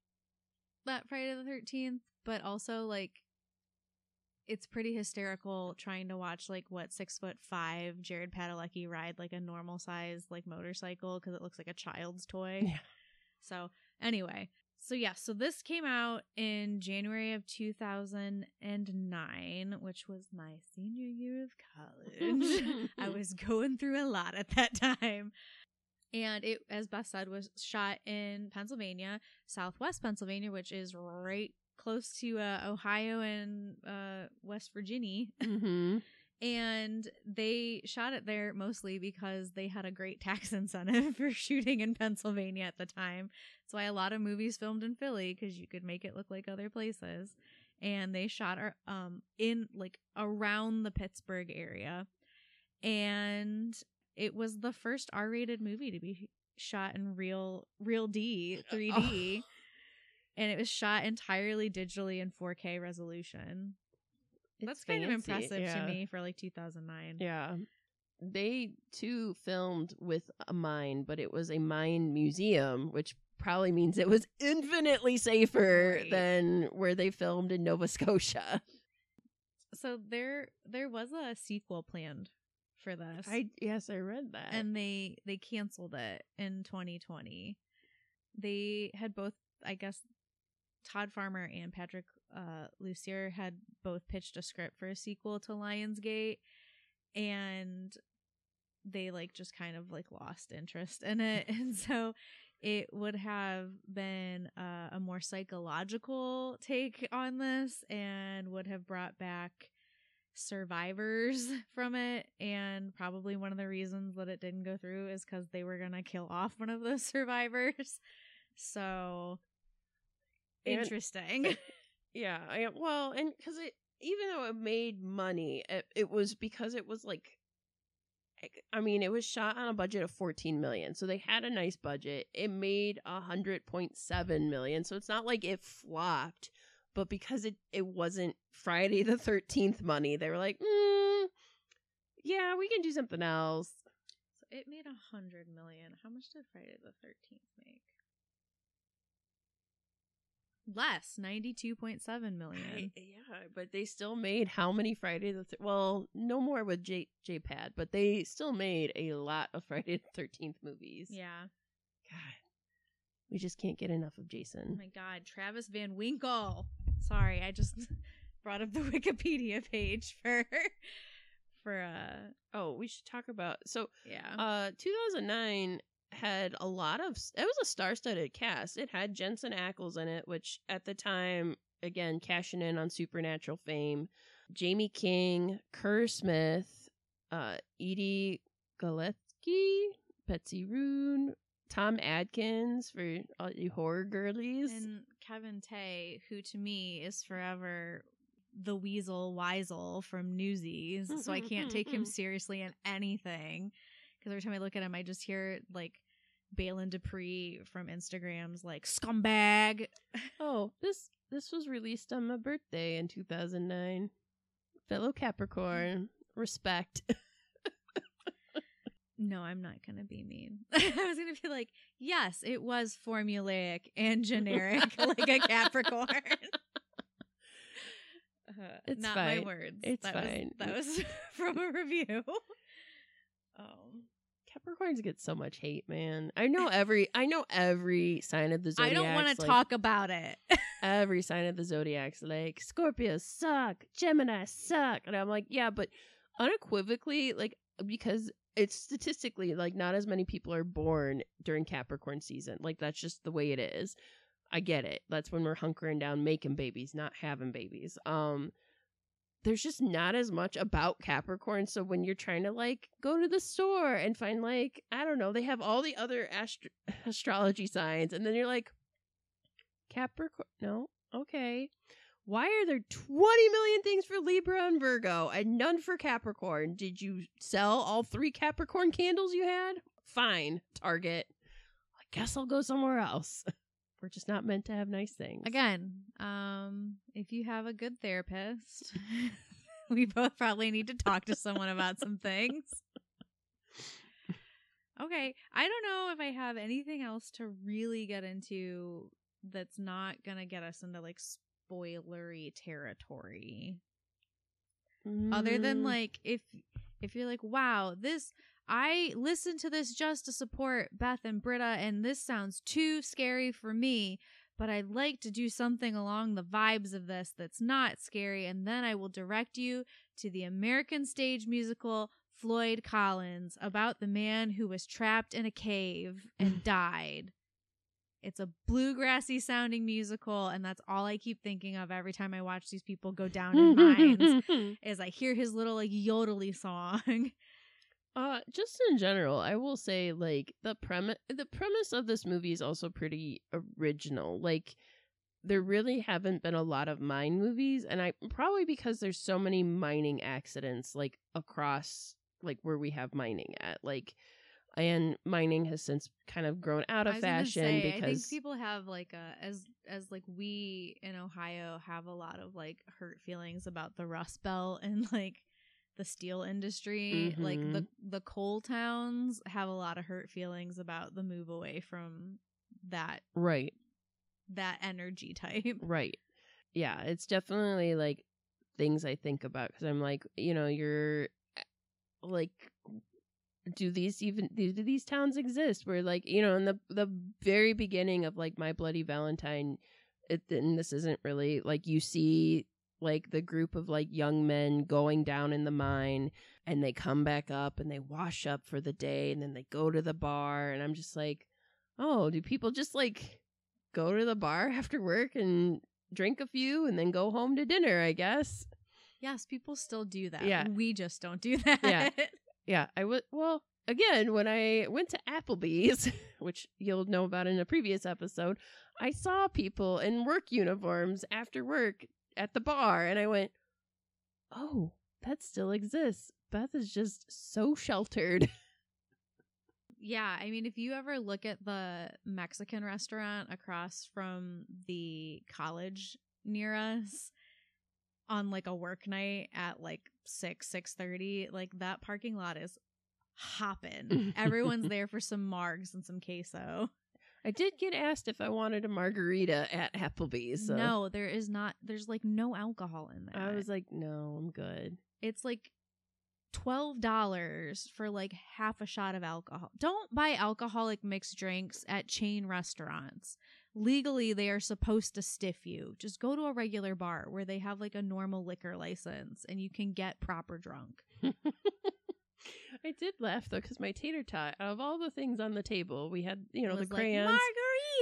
that Friday the 13th, but also like. It's pretty hysterical trying to watch like what six foot five Jared Padalecki ride like a normal size like motorcycle because it looks like a child's toy. Yeah. So anyway, so yeah, so this came out in January of 2009, which was my senior year of college. I was going through a lot at that time. And it, as Beth said, was shot in Pennsylvania, Southwest Pennsylvania, which is right close to uh, Ohio and uh, West Virginia. hmm And they shot it there mostly because they had a great tax incentive for shooting in Pennsylvania at the time. That's why a lot of movies filmed in Philly because you could make it look like other places. And they shot um in like around the Pittsburgh area. And it was the first R-rated movie to be shot in real RealD 3D. And it was shot entirely digitally in 4K resolution. That's It's kind of impressive yeah. to me for like 2009. Yeah. They too filmed with a mine, but it was a mine museum, which probably means it was infinitely safer Right. than where they filmed in Nova Scotia. So there there was a sequel planned for this. I yes, I read that. and they they canceled it in 2020. They had both I guess Todd Farmer and Patrick uh Lussier had both pitched a script for a sequel to Lionsgate and they like just kind of like lost interest in it. And so it would have been uh, a more psychological take on this and would have brought back survivors from it. And probably one of the reasons that it didn't go through is because they were gonna kill off one of those survivors. So And- interesting yeah, I, well, and because it even though it made money, it, it was because it was like I mean, it was shot on a budget of 14 million. So they had a nice budget. It made a 100.7 million. So it's not like it flopped, but because it, it wasn't Friday the 13th money, they were like, mm, yeah, we can do something else. so it made a hundred million how much did friday the 13th make less 92.7 million yeah, but they still made how many Friday the th- well, no more with J JPad, but they still made a lot of Friday the 13th movies. yeah God. We just can't get enough of Oh Jason. my god, Travis Van Winkle. Sorry, I just brought up the Wikipedia page for for uh Oh, we should talk about so yeah. uh 2009 had a lot of it was a star-studded cast. It had Jensen Ackles in it, which at the time again cashing in on supernatural fame. Jaime King, Kerr Smith, uh Edi Gathegi, Betsy Rue, Tom Atkins for all you horror girlies. and Kevin Tighe, who to me is forever the Weasel Weisel from Newsies, so I can't take him seriously in anything. Because every time I look at him, I just hear like Balin Dupree from Instagrams like scumbag. Oh, this this was released on my birthday in 2009. Fellow Capricorn, respect. No, I'm not gonna be mean. I was gonna be like, yes, it was formulaic and generic, like a Capricorn. Uh, It's not fine. my words. It's that fine. Was, that was from a review. Um, Capricorns get so much hate, man. I know every I know every sign of the zodiac. I don't want to talk about it. every sign of the zodiac's like Scorpios suck, Gemini suck, and I'm like, yeah, but unequivocally, like because it's statistically like not as many people are born during Capricorn season. Like that's just the way it is. I get it. That's when we're hunkering down making babies, not having babies. Um there's just not as much about Capricorn. So when you're trying to like go to the store and find like I don't know, they have all the other astro- astrology signs, and then you're like, Capricorn, no, okay. Why are there 20 million things for Libra and Virgo and none for Capricorn? Did you sell all three Capricorn candles you had? Fine, Target. I guess I'll go somewhere else. We're just not meant to have nice things. Again, um, if you have a good therapist, we both probably need to talk to someone about some things. Okay, I don't know if I have anything else to really get into that's not gonna get us into like spoilery territory. Other than Mm, like if if you're like, wow, this I listened to this just to support Beth and Britta, and this sounds too scary for me. But I'd like to do something along the vibes of this that's not scary, and then I will direct you to the American stage musical Floyd Collins about the man who was trapped in a cave and died. It's a bluegrassy sounding musical, and that's all I keep thinking of every time I watch these people go down in mines is I hear his little like yodely song. Uh, just in general, I will say like the premise the premise of this movie is also pretty original. Like there really haven't been a lot of mine movies, and I probably because there's so many mining accidents like across like where we have mining at like. And mining has since kind of grown out of fashion say, I think because people have like a as as like we in Ohio have a lot of like hurt feelings about the Rust Belt and like the steel industry. Like Mm-hmm. the the coal towns have a lot of hurt feelings about the move away from that right, that energy type. Right. Yeah, it's definitely like things I think about because I'm like, you know, you're like, do these even do these towns exist? Where like, you know, in the the very beginning of like My Bloody Valentine, it and this isn't really like you see like the group of like young men going down in the mine and they come back up and they wash up for the day and then they go to the bar and I'm just like, oh, do people just like go to the bar after work and drink a few and then go home to dinner, I guess. Yes, people still do that. Yeah. We just don't do that. Yeah. Yeah, I would well, again, when I went to Applebee's, which you'll know about in a previous episode, I saw people in work uniforms after work at the bar and I went, "Oh, that still exists." Beth is just so sheltered. Yeah, I mean, if you ever look at the Mexican restaurant across from the college near us on like a work night at like six six thirty, like that parking lot is hopping. Everyone's there for some margs and some queso. I did get asked if I wanted a margarita at Applebee's. So No, there is not. There's like no alcohol in there. I was like, "No, I'm good." it's like twelve dollars for like half a shot of alcohol. Don't buy alcoholic mixed drinks at chain restaurants. legally they are supposed to stiff you. Just go to a regular bar where they have like a normal liquor license and you can get proper drunk. I did laugh though because my tater tot, out of all the things on the table, we had you know the was like, crayons.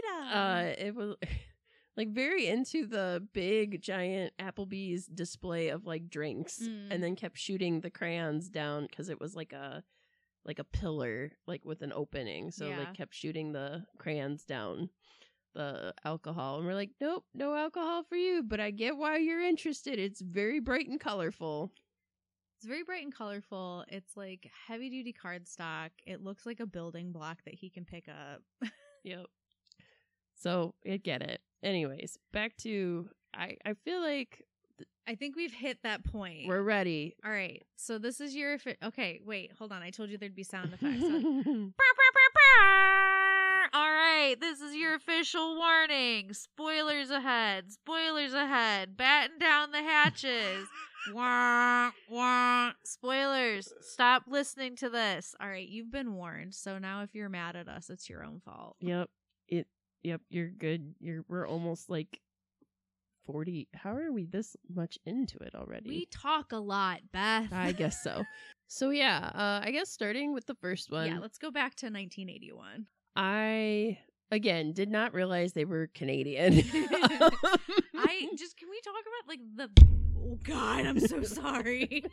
Margarita. uh, it was like very into the big giant Applebee's display of like drinks, Mm. and then kept shooting the crayons down because it was like a like a pillar like with an opening, so Yeah. like kept shooting the crayons down the alcohol and we're like nope no alcohol for you but i get why you're interested it's very bright and colorful It's very bright and colorful. It's like heavy duty cardstock. It looks like a building block that he can pick up. Yep. So I get it. Anyways, back to I. I feel like I think we've hit that point. we're ready. All right. So this is your okay. Wait, hold on. I told you there'd be sound effects. All right, this is your official warning. Spoilers ahead. Spoilers ahead. Batten down the hatches. Wah, wah. Spoilers. Stop listening to this. All right, you've been warned. So now if you're mad at us, it's your own fault. yep. It. Yep. You're good. You're. We're almost like forty. How are we this much into it already? We talk a lot, Beth. I guess so. So yeah. Uh, I guess starting with the first one. yeah, let's go back to 1981. I again did not realize they were Canadian. I just can we talk about like the oh god, I'm so sorry.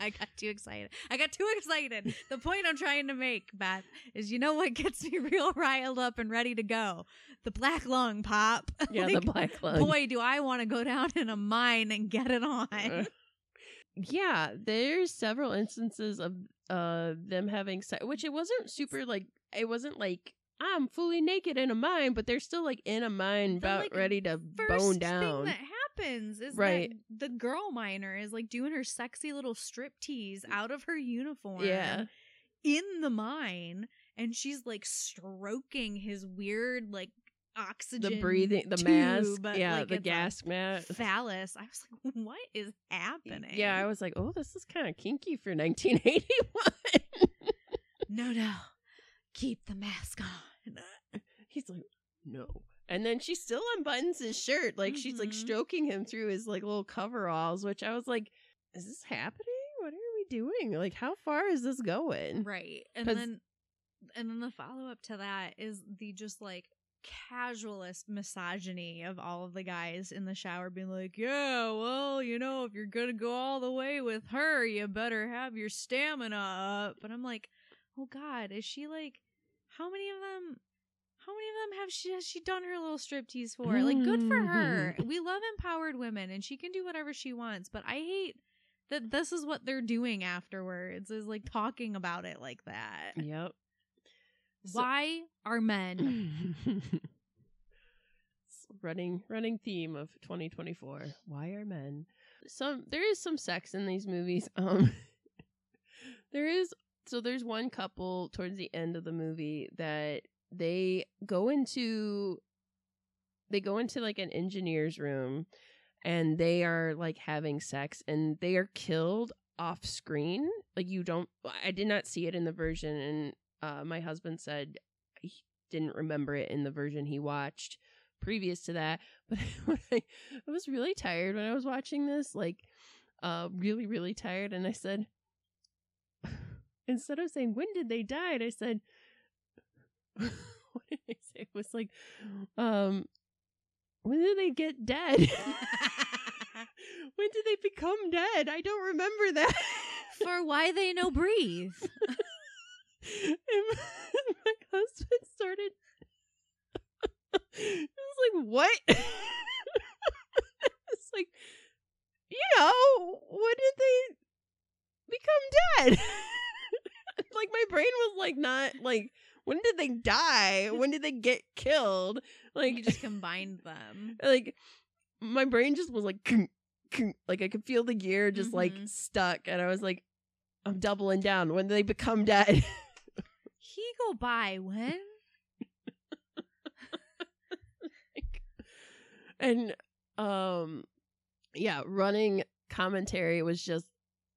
I got too excited. I got too excited. The point I'm trying to make, Beth, is you know what gets me real riled up and ready to go? The black lung pop. yeah, the black lung. Boy, do I want to go down in a mine and get it on. Uh, yeah, there's several instances of uh them having sex, which it wasn't super like it wasn't like I'm fully naked in a mine, but they're still like in a mine The, about like, ready to First bone thing down. Happens is Right. that the girl miner is like doing her sexy little strip tease out of her uniform. Yeah. in the mine and she's like stroking his weird like oxygen The breathing, the mask, yeah, like the gas mask. phallus i was like what is happening Yeah, I was like, oh, this is kind of kinky for 1981. no no keep the mask on He's like, no. And then she still unbuttons his shirt. Like she's like Mhm. stroking him through his like little coveralls, which I was like, is this happening? What are we doing? Like, how far is this going? right And then and then the follow-up to that is the just like casualist misogyny of all of the guys in the shower being like yeah well you know if you're gonna go all the way with her you better have your stamina up But i'm like oh god is she like how many of them how many of them have she has she done her little striptease for like good for her we love empowered women and she can do whatever she wants but i hate that this is what they're doing afterwards is like talking about it like that Yep. So- why are men running running theme of 2024. Why are men? Some there is some sex in these movies. Um there is so there's one couple towards the end of the movie that they go into they go into like an engineer's room and they are like having sex and they are killed off screen. Like you don't I did not see it in the version and uh my husband said he didn't remember it in the version he watched previous to that. But I, I was really tired when I was watching this, like uh really, really tired, and I said instead of saying when did they die, I said what did I say? It was like um when did they get dead? when did they become dead? I don't remember that. for why they no breathe and my husband started it was like what it's like you know when did they become dead like my brain was like not like when did they die? When did they get killed? Like you just combined them. like my brain just was like like i could feel the gear just like Mhm. stuck and i was like i'm doubling down. When they become dead. He go by when? And um yeah running commentary was just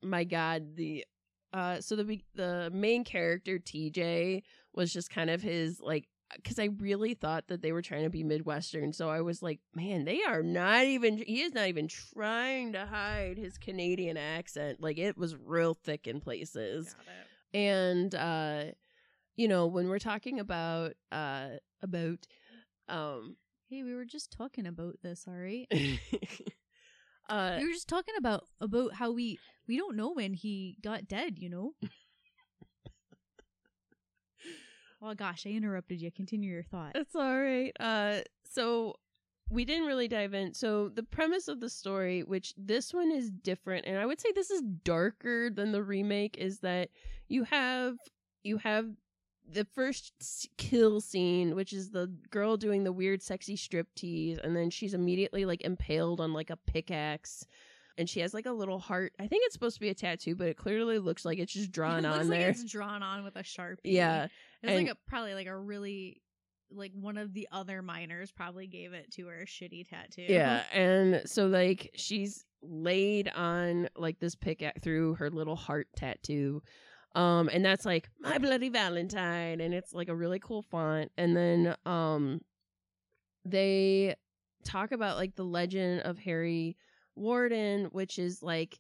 my god the uh so the the main character TJ was just kind of his like because I really thought that they were trying to be Midwestern. So I was like, man, they are not even, he is not even trying to hide his Canadian accent. Like it was real thick in places. And, uh, you know, when we're talking about, uh, about, um, Hey, we were just talking about this, all right? uh, we were just talking about about how we we don't know when he got dead, you know? Oh gosh, I interrupted you. Continue your thought. That's all right. Uh, so we didn't really dive in. So the premise of the story, which this one is different, and I would say this is darker than the remake, is that you have you have the first kill scene, which is the girl doing the weird, sexy strip tease, and then she's immediately like impaled on like a pickaxe. And she has like a little heart. I think it's supposed to be a tattoo, but it clearly looks like it's just drawn it looks on like there. It's drawn on with a sharpie. Yeah. it's like a probably like a really like one of the other miners probably gave it to her a shitty tattoo. Yeah, and so like she's laid on like this pickaxe through her little heart tattoo. Um and that's like my bloody valentine and it's like a really cool font and then um they talk about like the legend of Harry Warden which is like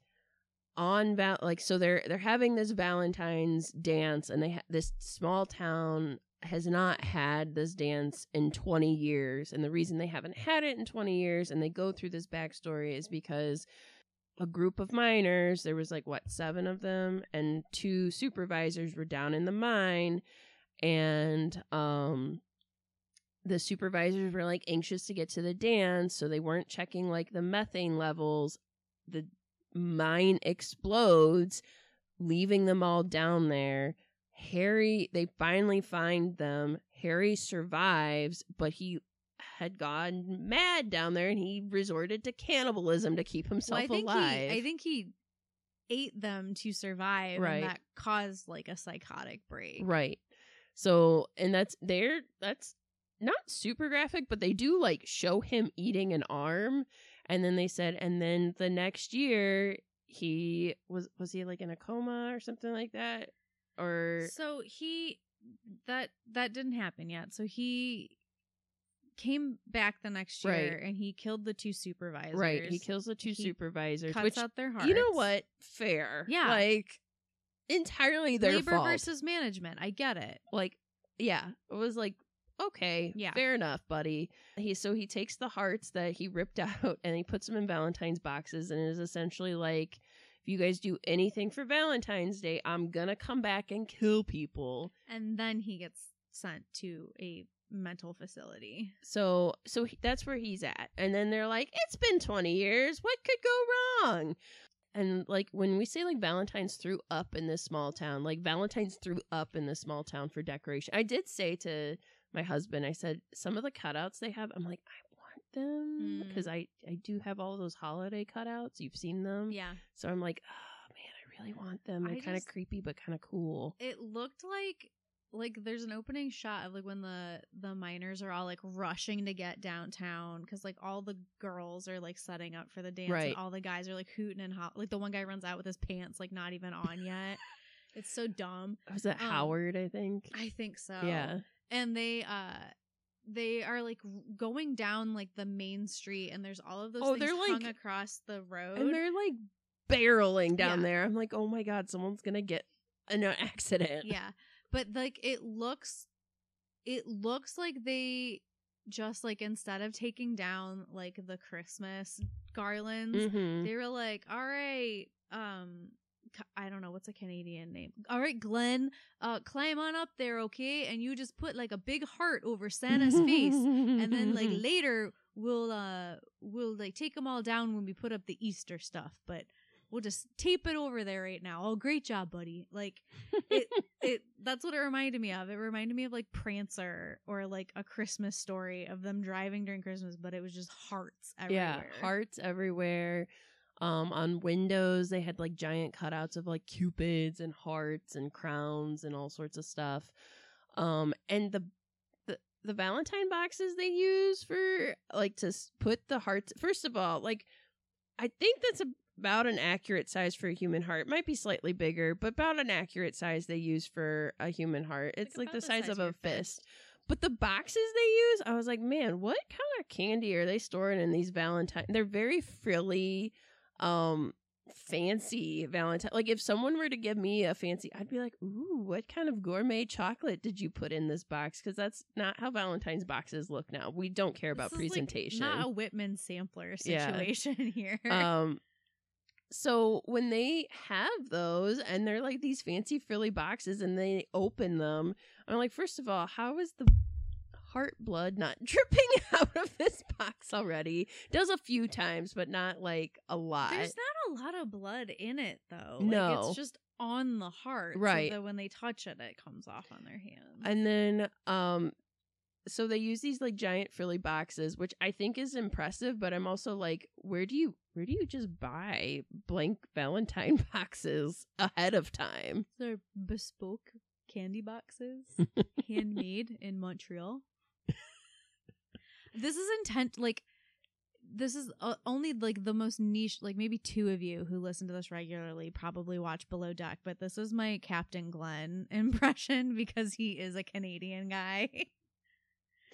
on val like so they're they're having this Valentine's dance and they ha- this small town has not had this dance in 20 years and the reason they haven't had it in 20 years and they go through this backstory is because a group of miners there was like what seven of them and two supervisors were down in the mine and um the supervisors were like anxious to get to the dance so they weren't checking like the methane levels the mine explodes leaving them all down there harry they finally find them harry survives but he had gone mad down there and he resorted to cannibalism to keep himself well, I think alive He, I think he ate them to survive, Right. and that caused like a psychotic break. Right. So, and that's there. That's not super graphic, but they do like show him eating an arm, and then they said, and then the next year he was was he like in a coma or something like that, or So he that that didn't happen yet. So he came back the next year Right. and he killed the two supervisors. right? He kills the two He supervisors, cuts which out their hearts. you know what, fair, Yeah. like entirely their Labor fault. versus management. I get it. like yeah it was like okay Yeah. fair enough buddy. He so he takes the hearts that he ripped out and he puts them in valentine's boxes and is essentially like if you guys do anything for valentine's day i'm gonna come back and kill people. And then he gets sent to a mental facility. so so he, that's where he's at. And then they're like it's been 20 years. What could go wrong? And like when we say like valentine's threw up in this small town like valentine's threw up in this small town for decoration i did say to my husband i said some of the cutouts they have i'm like i want them Mm. because i i do have all those holiday cutouts you've seen them. Yeah. so i'm like oh man i really want them. They're kind of creepy but kind of cool. It looked like like there's an opening shot of like when the the miners are all like rushing to get downtown because like all the girls are like setting up for the dance Right. and all the guys are like hooting and hot like the one guy runs out with his pants like not even on yet. It's so dumb. Was that um, howard i think? I think so. Yeah and they uh they are like going down like the main street and there's all of those Oh, things they're, hung like- across the road and they're like barreling down Yeah. there i'm like oh my god someone's gonna get an accident yeah but like it looks it looks like they just like instead of taking down like the christmas garlands Mhm. they were like all right um I don't know what's a Canadian name. All right, Glenn, uh, climb on up there, okay? And you just put like a big heart over Santa's face, and then like later we'll uh we'll like take them all down when we put up the Easter stuff. But we'll just tape it over there right now. Oh, great job, buddy! Like it, it that's what it reminded me of. It reminded me of like Prancer or like a Christmas story of them driving during Christmas, but it was just hearts everywhere. Yeah, hearts everywhere. Um, on windows they had like giant cutouts of like cupids and hearts and crowns and all sorts of stuff. Um, and the the the Valentine boxes they use for like to put the hearts. First of all, like I think that's about an accurate size for a human heart. Might be slightly bigger, but about an accurate size they use for a human heart. It's like, about the size, of your a fist. But the boxes they use, I was like, man, what kind of candy are they storing in these Valentine? They're very frilly, um, fancy Valentine. Like if someone were to give me a fancy, I'd be like, ooh, what kind of gourmet chocolate did you put in this box? Because that's not how Valentine's boxes look now. We don't care about is, like, presentation. not a Whitman sampler Yeah. situation here. um so when they have those and they're like these fancy frilly boxes and they open them i'm like first of all how is the heart blood not dripping out of this box already does a few times but not like a lot There's not a lot of blood in it though. Like, No. it's just on the heart, Right. So that when they touch it, it comes off on their hand. and then um so they use these like giant frilly boxes which i think is impressive but i'm also like where do you where do you just buy blank valentine boxes ahead of time They're bespoke candy boxes, handmade in Montreal. This is intent like this is uh, only like the most niche like maybe two of you who listen to this regularly probably watch below deck but this is my captain glenn impression because he is a canadian guy.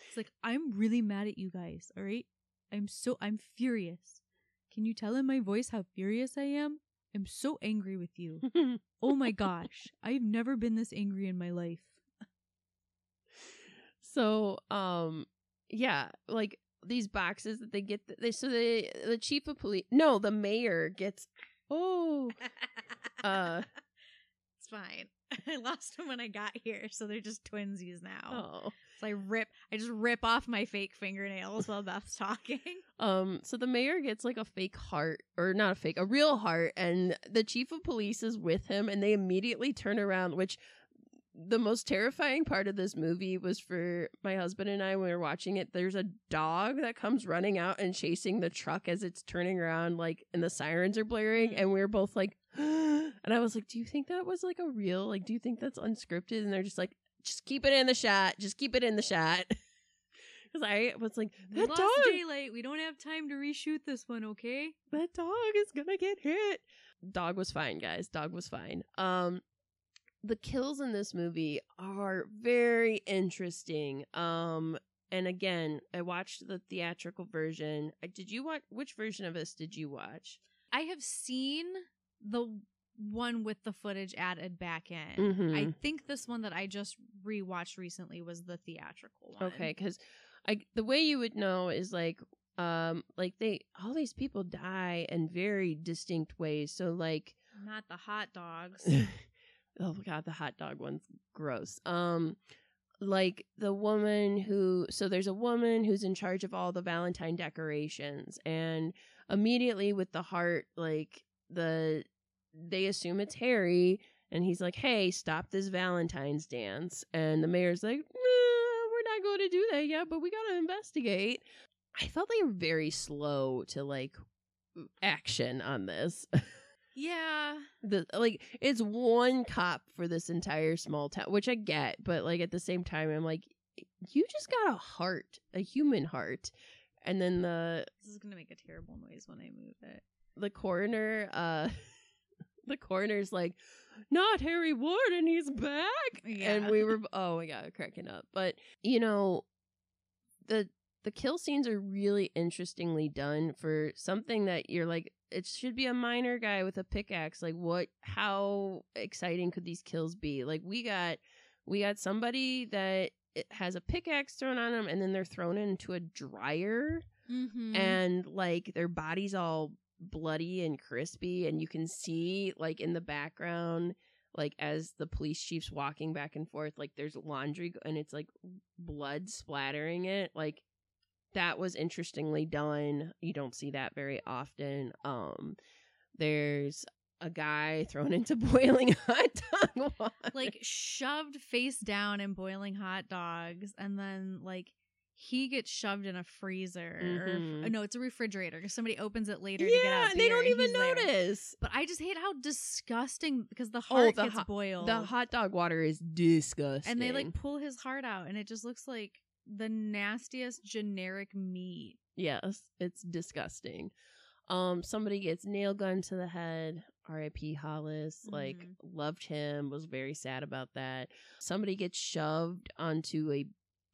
It's like i'm really mad at you guys all right? I'm so i'm furious. Can you tell in my voice how furious i am? I'm so angry with you. Oh my gosh. I've never been this angry in my life. So, um, yeah, like these boxes that they get, they so the the chief of police, no, the mayor gets. Oh, uh, it's fine i lost them when i got here so they're just twinsies now oh, so i rip i just rip off my fake fingernails while beth's talking um. So the mayor gets like a fake heart, or not a fake, a real heart, and the chief of police is with him, and they immediately turn around, which. The most terrifying part of this movie was for my husband and I when we were watching it. There's a dog that comes running out and chasing the truck as it's turning around, like, and the sirens are blaring. And we are both like, and I was like, Do you think that was like a real, like, do you think that's unscripted? And they're just like, Just keep it in the shot. Just keep it in the shot. Because I was like, we That lost dog, daylight we don't have time to reshoot this one okay that dog is gonna get hit. Dog was fine, guys. Dog was fine. Um, the kills in this movie are very interesting. Um, and again, I watched the theatrical version. Did you watch? Which version of this did you watch? i have seen the one with the footage added back in Mhm. i think this one that i just rewatched recently was the theatrical one Okay, because I the way you would know is like um like they all these people die in very distinct ways. So like not the hot dogs oh god, the hot dog one's gross. Um like the woman who so there's a woman who's in charge of all the Valentine decorations and immediately with the heart like the they assume it's Harry and he's like, "Hey, stop this Valentine's dance." And the mayor's like, "Nah, "We're not going to do that yet, but we got to investigate." I felt they were very slow to like action on this. yeah the like it's one cop for this entire small town, which I get, but like at the same time, I'm like, you just got a heart, a human heart, and then the this is gonna make a terrible noise when i move it the coroner, uh, the coroner's like, not Harry Warden, he's back, Yeah. and we were, oh my god, cracking up. But you know, the the kill scenes are really interestingly done for something that you're like it should be a minor guy with a pickaxe. Like what how exciting could these kills be? Like we got we got somebody that it has a pickaxe thrown on them and then they're thrown into a dryer. Mm-hmm. and like their body's all bloody and crispy and you can see like in the background like as the police chief's walking back and forth like there's laundry and it's like blood splattering it. Like that was interestingly done. You don't see that very often. Um there's a guy thrown into boiling hot dog water. Like shoved face down in boiling hot dogs and then like he gets shoved in a freezer Mhm. or uh, no it's a refrigerator because somebody opens it later to get yeah out and they don't even he's there. notice. But i just hate how disgusting because the heart Oh, the gets hot- boiled. the hot dog water is disgusting. And they like pull his heart out and it just looks like the nastiest generic meat Yes, it's disgusting. Um, somebody gets nail gun to the head. R.I.P. Hollis. Like, Mhm. loved him. Was very sad about that. Somebody gets shoved onto a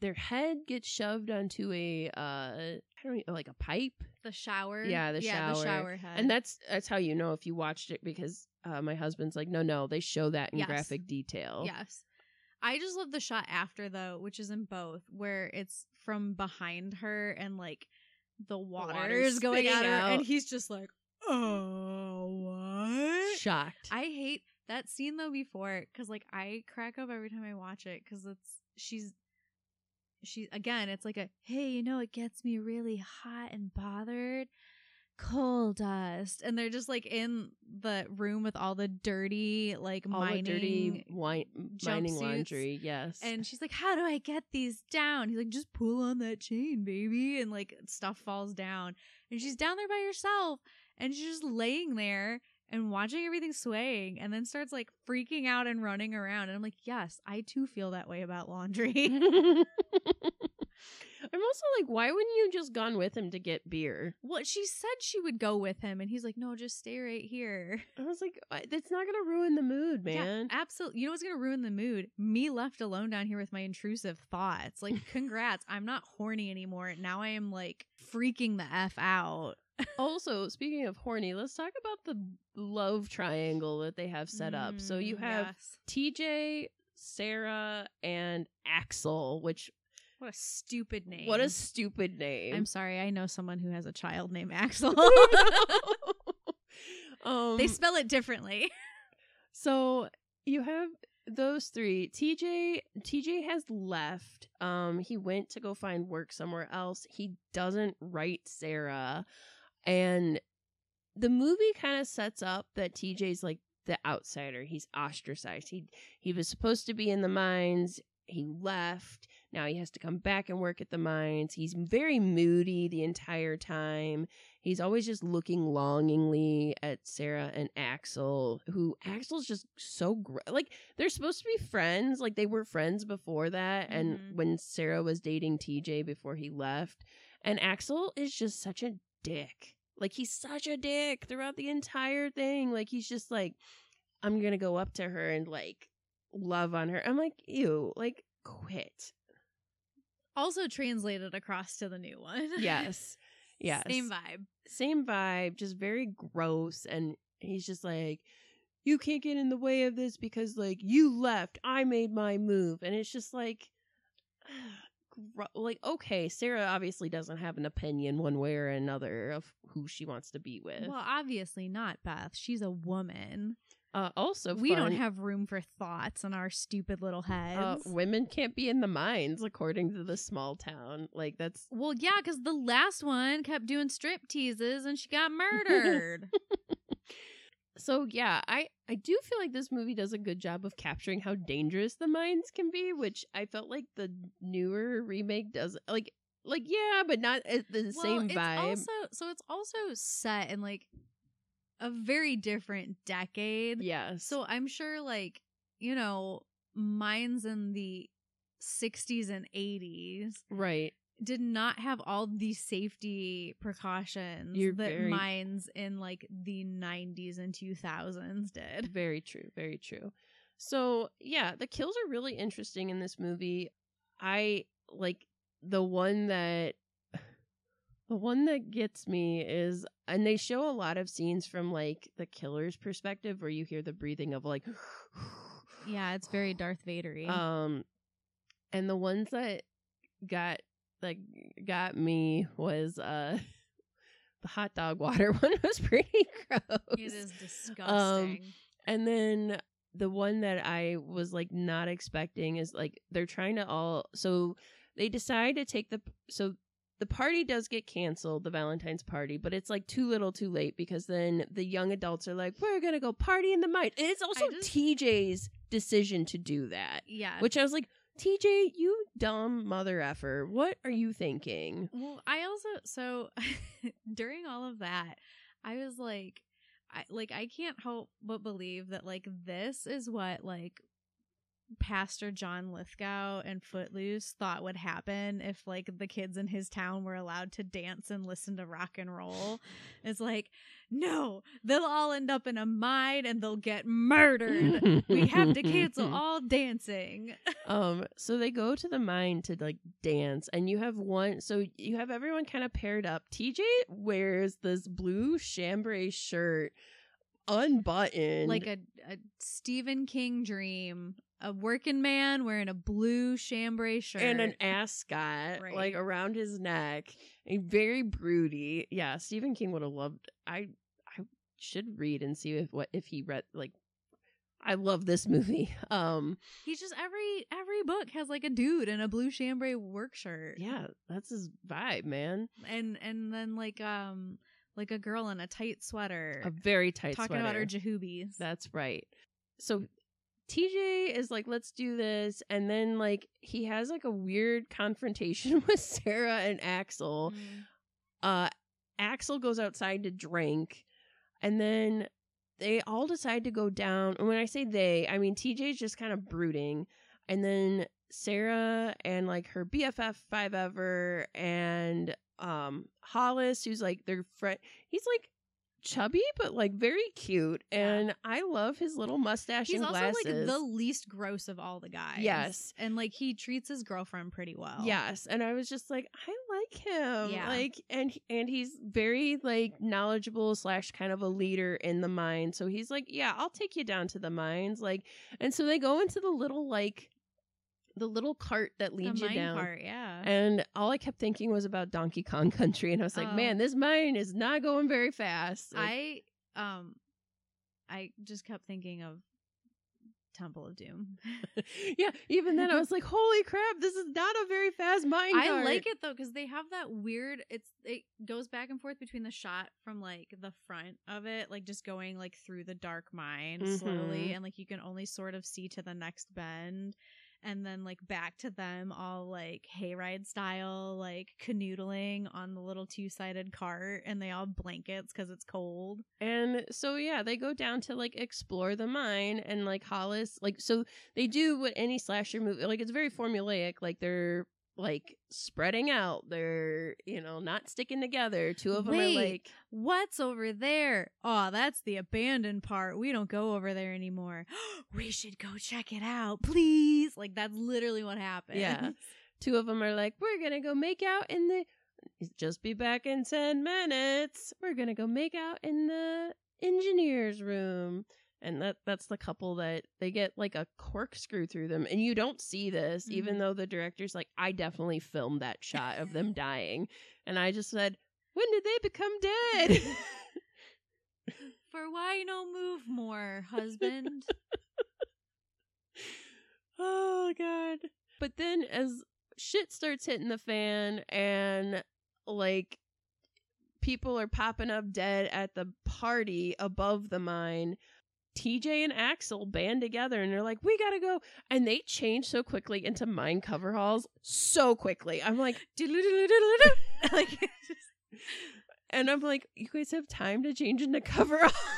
their head gets shoved onto a uh I don't know, like a pipe. The shower. Yeah, the yeah, The shower. shower head. And that's that's how you know if you watched it because uh, my husband's like, no, no, they show that in Yes. graphic detail. Yes. I just love the shot after though, which is in both, where it's from behind her and like the water water's is going at her, and he's just like, "Oh, what?" Shocked. I hate that scene though before because like I crack up every time I watch it because it's she's she again it's like a hey you know it gets me really hot and bothered coal dust and they're just like in the room with all the dirty like All mining dirty wine, mining laundry. Yes. and she's like how do I get these down he's like just pull on that chain baby and like stuff falls down and she's down there by herself and she's just laying there and watching everything swaying and then starts like freaking out and running around. And i'm like yes i too feel that way about laundry. I'm also like, why wouldn't you just gone with him to get beer? well she said she would go with him and he's like no just stay right here. I was like, "I- that's not gonna ruin the mood, man. yeah, absolutely you know what's gonna ruin the mood? Me left alone down here with my intrusive thoughts. Like congrats i'm not horny anymore. Now i am like freaking the f out also, speaking of horny, let's talk about the love triangle that they have set up. So you Mm, have yes. TJ, Sarah, and Axel, which what a stupid name what a stupid name. i'm sorry i know someone who has a child named axel um, they spell it differently So you have those three. TJ TJ has left. Um he went to go find work somewhere else. He doesn't write Sarah. And the movie kind of sets up that TJ's like the outsider. He's ostracized. He he was supposed to be in the mines. He left. Now he has to come back and work at the mines. He's very moody the entire time. He's always just looking longingly at Sarah and Axel, who Axel's just so gr- like they're supposed to be friends. Like they were friends before that, and Mhm. when Sarah was dating TJ before he left, and Axel is just such a dick. Like he's such a dick throughout the entire thing. Like he's just like, I'm gonna go up to her and like love on her. I'm like, ew, like quit. also translated across to the new one Yes. Yes. same vibe same vibe, just very gross. And he's just like, you can't get in the way of this because, like, you left. I made my move. And it's just like, like, okay, Sarah obviously doesn't have an opinion one way or another of who she wants to be with. well obviously not beth she's a woman uh, also, we don't have room for thoughts in our stupid little heads uh, women can't be in the mines according to the small town. Like, that's well yeah because the last one kept doing strip teases and she got murdered so yeah i i do feel like this movie does a good job of capturing how dangerous the mines can be which i felt like the newer remake does like like yeah but not at the well, same it's vibe. also so it's also set in like a very different decade. Yes. So I'm sure, like, you know, mines in the 60s and 80s right did not have all the safety precautions You're that very- mines in like the 90s and 2000s did. very true very true so yeah the kills are really interesting in this movie i like the one that the one that gets me is and they show a lot of scenes from like the killer's perspective where you hear the breathing of like Yeah, it's very Darth Vadery. Um, and the ones that got like got me was uh the hot dog water one was pretty gross. it is disgusting. And then the one that I was like not expecting is like they're trying to all so they decide to take the so the party does get canceled, the Valentine's party, but it's like too little too late because then the young adults are like, We're gonna go party in the night. And it's also just- TJ's decision to do that. yeah. Which I was like, TJ, you dumb mother effer. What are you thinking? Well, I also so during all of that, I was like, I like I can't help but believe that like this is what like Pastor John Lithgow and Footloose thought would happen if like the kids in his town were allowed to dance and listen to rock and roll. It's like no, they'll all end up in a mine and they'll get murdered. we have to cancel all dancing. um so they go to the mine to like dance and you have one so you have everyone kind of paired up tj wears this blue chambray shirt unbuttoned like a, a Stephen King dream. A working man wearing a blue chambray shirt. and an ascot Right. like around his neck and very broody yeah stephen king would have loved i i should read and see if what if he read like i love this movie um He's just every every book has like a dude in a blue chambray work shirt. yeah that's his vibe man And and then like um like a girl in a tight sweater a very tight sweater. talking about her sweater. jahoobies. That's right. So TJ is like, let's do this. And then, like, he has like a weird confrontation with Sarah and Axel. Mm. Uh, Axel goes outside to drink. And then they all decide to go down. And when I say they, I mean TJ's just kind of brooding. And then Sarah and like her BFF five ever and um Hollis, who's like their friend. He's like chubby but like very cute, and I love his little mustache He's and also like the least gross of all the guys. Yes. And like he treats his girlfriend pretty well. Yes, and I was just like, I like him. Yeah. Like, and and he's very like knowledgeable slash kind of a leader in the mine. So he's like, yeah, I'll take you down to the mines. Like, and so they go into the little like the little cart that leads you mine down. part, yeah. And all I kept thinking was about Donkey Kong Country, and I was like, Oh. man, this mine is not going very fast. Like, I um I just kept thinking of Temple of Doom. yeah, even then I was like, holy crap, this is not a very fast mine I like it though because they have that weird. It's it goes back and forth between the shot from like the front of it, like just going like through the dark mine slowly, Mhm. and like you can only sort of see to the next bend, and then like back to them all like hayride style, like canoodling on the little two sided cart, and they all blankets because it's cold. And so yeah, they go down to like explore the mine and like Hollis like so they do what any slasher movie like it's very formulaic like they're like spreading out they're you know not sticking together two of them Wait. are like What's over there? Oh, that's the abandoned part. We don't go over there anymore. we should go check it out, please. Like that's literally what happened. Yeah. two of them are like we're gonna go make out in the just be back in 10 minutes we're gonna go make out in the engineer's room and that that's the couple that they get like a corkscrew through them and you don't see this even Mhm. though the director's like i definitely filmed that shot of them dying and i just said when did they become dead For why no move more, husband? oh god but then as shit starts hitting the fan and like people are popping up dead at the party above the mine TJ and Axel band together and they're like, we gotta go. And they change so quickly into mine coveralls so quickly. I'm like, like and I'm like, you guys have time to change into coveralls?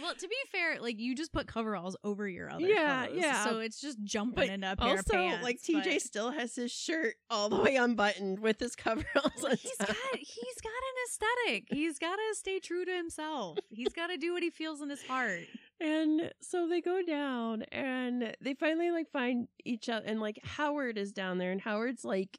Well, to be fair, like you just put coveralls over your other Yeah, clothes, yeah. So it's just jumping But into a pair of also, pants. like TJ but- still has his shirt all the way unbuttoned with his coveralls on he's top. got he's got an aesthetic. He's got to stay true to himself. He's got to do what he feels in his heart. And so they go down and they finally like find each other and like Howard is down there and Howard's like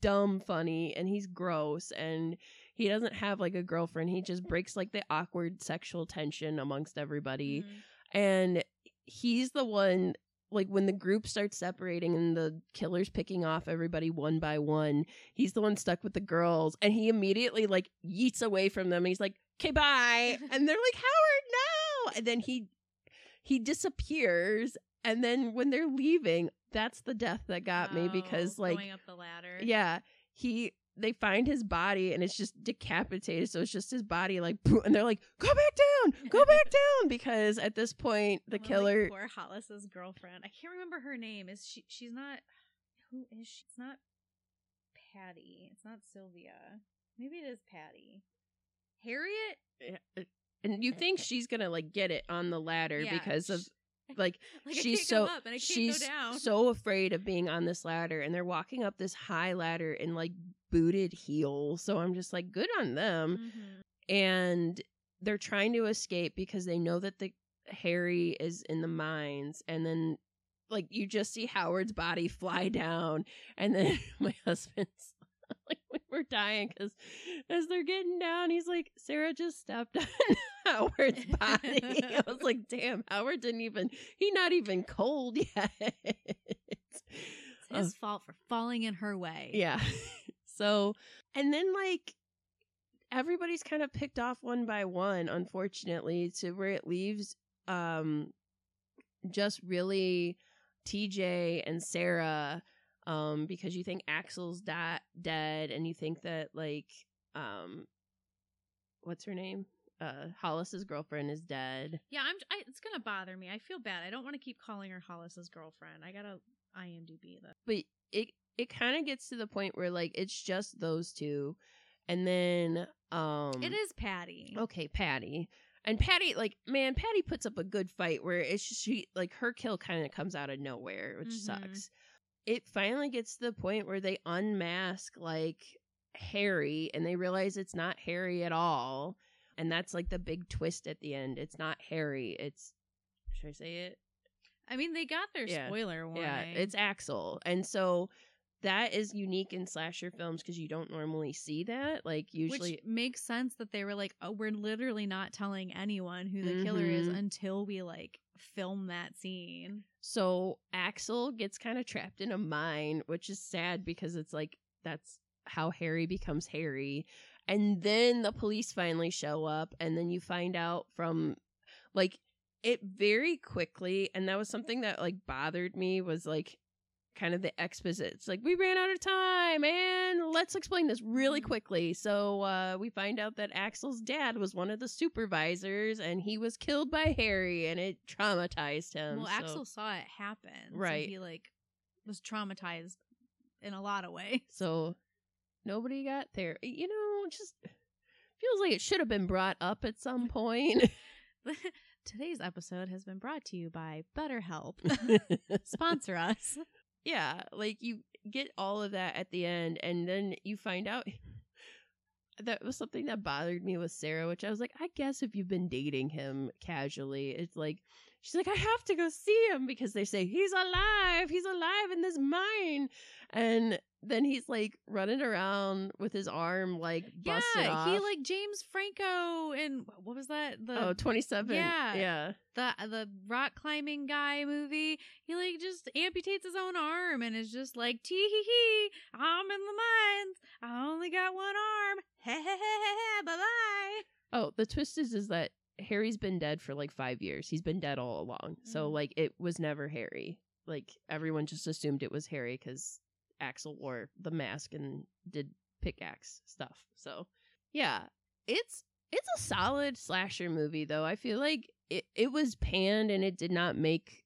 dumb funny and he's gross and he doesn't have like a girlfriend. He just breaks like the awkward sexual tension amongst everybody. Mhm. And he's the one like when the group starts separating and the killer's picking off everybody one by one, he's the one stuck with the girls and he immediately like yeets away from them. And he's like, "Okay, bye." and they're like, "Howard, no!" And then he he disappears. And then when they're leaving, that's the death that got me because Oh, like going up the ladder. yeah, he they find his body and it's just decapitated. So it's just his body like and they're like, "Go back down. Go back down." Because at this point, the Well, like, killer poor Hollis's girlfriend. I can't remember her name. Is she? She's not. Who is she? It's not Patty. It's not Sylvia. Maybe it is Patty. Harriet. Eh, eh, and you think eh, she's going to like get it on the ladder Yeah, because of like Like she's so come up and I can't she's so afraid of being on this ladder and they're walking up this high ladder in like booted heels so i'm just like good on them. Mhm. and they're trying to escape because they know that the Harry is in the mines, and then like you just see Howard's body fly down, and then my husband's like we're dying because as they're getting down, he's like, Sarah just stepped on Howard's body. I was like, damn, Howard didn't even he not even cold yet. It's his fault for falling in her way. yeah. So and then like everybody's kind of picked off one by one, unfortunately, to where it leaves um just really TJ and Sarah um because you think Axel's da- dead and you think that like um what's her name? Uh Hollis's girlfriend is dead. Yeah, I'm. I, it's gonna bother me. I feel bad. I don't want to keep calling her Hollis's girlfriend. I gotta IMDb that. But it it kind of gets to the point where like it's just those two and then um It is Patty. okay, Patty. And Patty, like, man, Patty puts up a good fight where it's just, she, like, her kill kind of comes out of nowhere, which Mhm. sucks. It finally gets to the point where they unmask, like, Harry and they realize it's not Harry at all. And that's, like, the big twist at the end. It's not Harry. It's, should I say it? I mean, they got their Yeah. spoiler warning. Yeah, it's Axel. And so that is unique in slasher films because you don't normally see that. Like, usually. which makes sense that they were like, "Oh, we're literally not telling anyone who the killer is Mhm. until we like film that scene." So Axel gets kind of trapped in a mine, which is sad because it's like that's how Harry becomes Harry. And then the police finally show up, and then you find out from like it very quickly, and that was something that like bothered me was like kind of the exposit. It's like we ran out of time, and let's explain this really quickly. So uh, we find out that Axel's dad was one of the supervisors, and he was killed by Harry, and it traumatized him. well, so- Axel saw it happen, so Right. he like was traumatized in a lot of ways. So nobody got there. You know, just feels like it should have been brought up at some point. Today's episode has been brought to you by BetterHelp. Sponsor us. yeah, like you get all of that at the end, and then you find out that was something that bothered me with Sarah, which I was like, I guess if you've been dating him casually, it's like she's like, I have to go see him because they say he's alive, he's alive in this mine, and then he's like running around with his arm like busted yeah, off. he like James Franco and what was that? The oh, 27. Yeah. Yeah. the the rock climbing guy movie. He like just amputates his own arm and is just like tee hee hee. I'm in the mines. I only got one arm. He he he he. Bye bye. Oh, the twist is is that Harry's been dead for like five years. He's been dead all along. So Mhm. like it was never Harry. Like everyone just assumed it was Harry because Axel wore the mask and did pickaxe stuff. So yeah, it's it's a solid slasher movie though. I feel like it it was panned and it did not make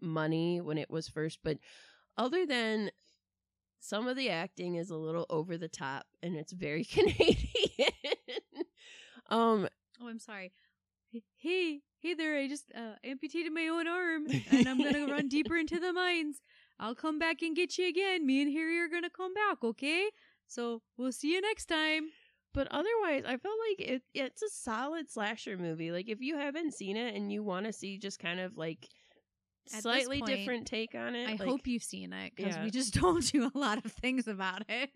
money when it was first, but other than some of the acting is a little over the top and it's very Canadian. um Oh, I'm sorry. Hey, hey there! I just uh, amputated my own arm, and I'm gonna run deeper into the mines. I'll come back and get you again. Me and Harry are gonna come back, okay? So we'll see you next time. But otherwise, I felt like it, it's a solid slasher movie. Like if you haven't seen it and you want to see just kind of like At slightly point, different take on it, I like- hope you've seen it because Yeah. we just told you a lot of things about it.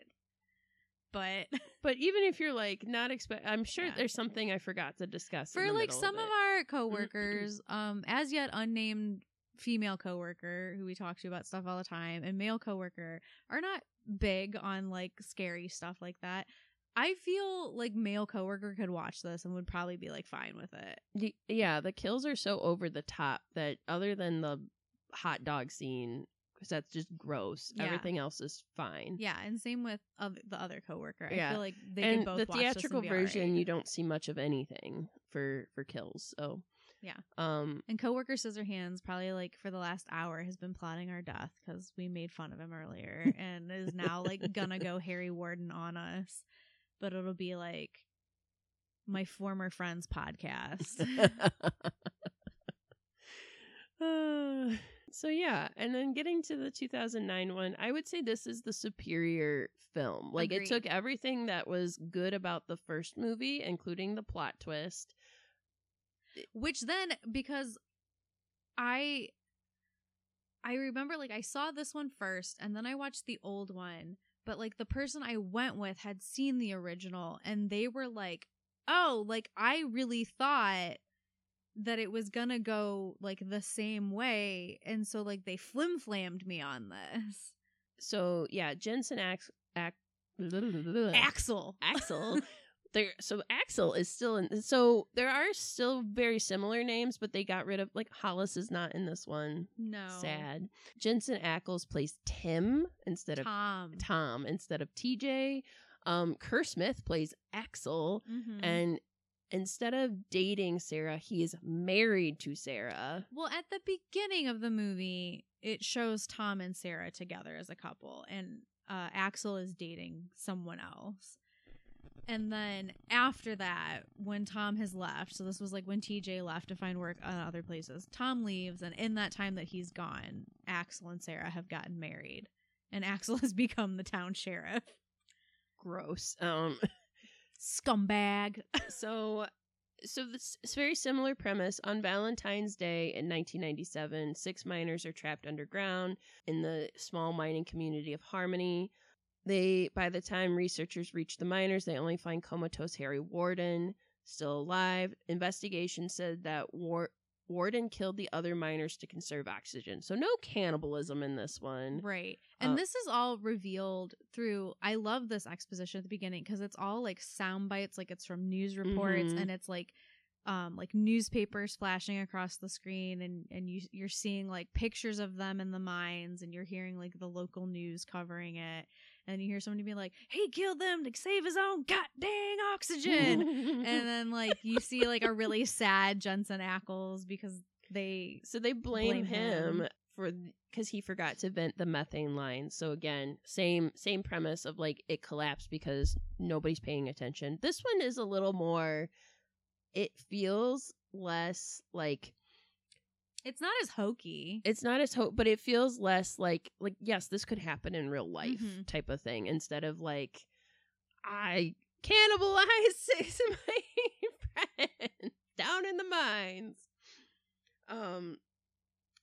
But But even if you're like not expect, I'm sure Yeah. there's something I forgot to discuss. in for like some of it. our coworkers, um, as yet unnamed female coworker who we talk to about stuff all the time, and male coworker are not big on like scary stuff like that. I feel like male coworker could watch this and would probably be like fine with it. Yeah, the kills are so over the top that other than the hot dog scene, because that's just gross. Yeah. Everything else is fine. Yeah, and same with oth- the other coworker. I feel like they and both the watch this and theatrical version, alright. you don't see much of anything for for kills. So Yeah. um, And coworker Scissorhands probably like for the last hour has been plotting our death because we made fun of him earlier and is now like gonna go Harry Warden on us. But it'll be like my former friend's podcast. So yeah, and then getting to the 2009 one, I would say this is the superior film. Like Agreed. it took everything that was good about the first movie, including the plot twist. Which then because I I remember like I saw this one first and then I watched the old one, but like the person I went with had seen the original and they were like, "Oh, like I really thought that it was going to go like the same way." And so like they flim-flammed me on this. So yeah, Jensen Ax- Ac- Axel. Axel. There so Axel is still in so there are still very similar names, but they got rid of like Hollis is not in this one. No. Sad. Jensen Ackles plays Tim instead of Tom. Tom instead of TJ. Um Kerr Smith plays Axel Mhm. and instead of dating Sarah, he is married to Sarah. Well, at the beginning of the movie, it shows Tom and Sarah together as a couple, and uh, Axel is dating someone else. And then after that, when Tom has left, so this was like when TJ left to find work on other places, Tom leaves, and in that time that he's gone, Axel and Sarah have gotten married, and Axel has become the town sheriff. Gross. Um Scumbag. so so this it's very similar premise on valentine's day in 1997 six miners are trapped underground in the small mining community of harmony they by the time researchers reach the miners they only find comatose harry warden still alive investigation said that War- warden killed the other miners to conserve oxygen so no cannibalism in this one Right. And Uh, this is all revealed through I love this exposition at the beginning because it's all like sound bites, like it's from news reports Mhm. and it's like um like newspapers flashing across the screen and and you you're seeing like pictures of them in the mines and you're hearing like the local news covering it and you hear somebody be like, He killed them to save his own god dang oxygen and then like you see like a really sad Jensen Ackles because they So they blame, blame him, him. for because he forgot to vent the methane line. So again, same same premise of like it collapsed because nobody's paying attention. This one is a little more. It feels less like it's not as hokey. it's not as hope, but it feels less like like yes, this could happen in real life Mhm. type of thing instead of like I cannibalized six of my friends down in the mines. Um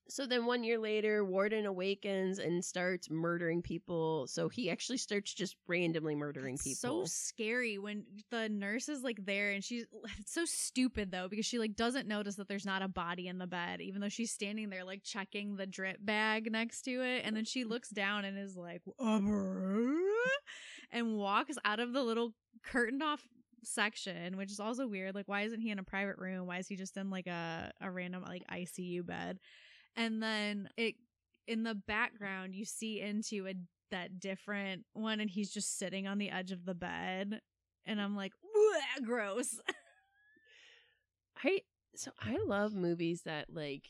so then one year later, Warden awakens and starts murdering people. So he actually starts just randomly murdering It's people. So scary when the nurse is like there and she's it's so stupid though because she like doesn't notice that there's not a body in the bed even though she's standing there like checking the drip bag next to it and then she looks down and is like and walks out of the little curtained off section which is also weird like why isn't he in a private room why is he just in like a a random like ICU bed and then it in the background you see into a that different one and he's just sitting on the edge of the bed and i'm like gross I so I love movies that like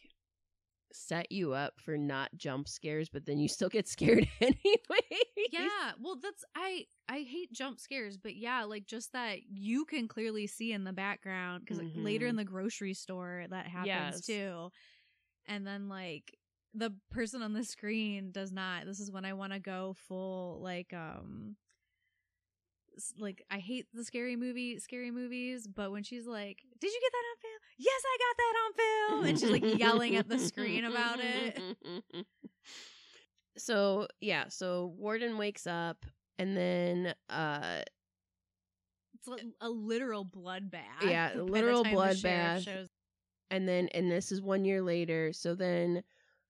set you up for not jump scares, but then you still get scared anyway. yeah well that's i i hate jump scares but yeah like just that you can clearly see in the background because Mhm. later in the grocery store that happens Yes. too and then like the person on the screen does not this is when i want to go full like um like I hate the scary movie scary movies, but when she's like, "Did you get that on film?" Yes, I got that on film, and she's like yelling at the screen about it. So yeah, so Warden wakes up and then uh It's like a literal bloodbath. Yeah, literal bloodbath. And then and this is one year later so then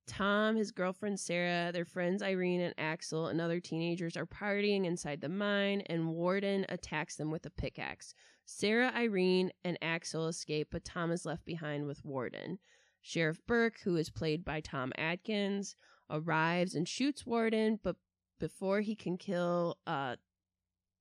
tom his girlfriend sarah their friends irene and axel and other teenagers are partying inside the mine and warden attacks them with a pickaxe. Sarah irene and axel escape but tom is left behind with warden. Sheriff burke who is played by tom atkins arrives and shoots warden but before he can kill uh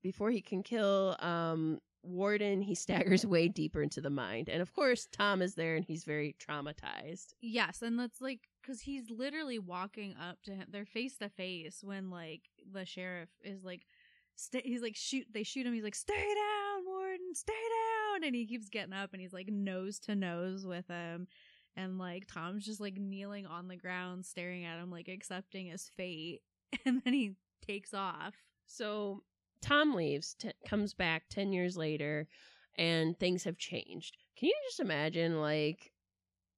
before he can kill um Warden, he staggers way deeper into the mind. And of course, Tom is there and he's very traumatized. Yes, and that's like because he's literally walking up to him. They're face to face when like the sheriff is like, stay. He's like shoot. They shoot him. He's like, stay down, Warden, stay down. And he keeps getting up and he's like nose to nose with him. and like Tom's just like kneeling on the ground staring at him like accepting his fate and then he takes off. So Tom leaves, t- comes back 10 years later, and things have changed. Can you just imagine, like,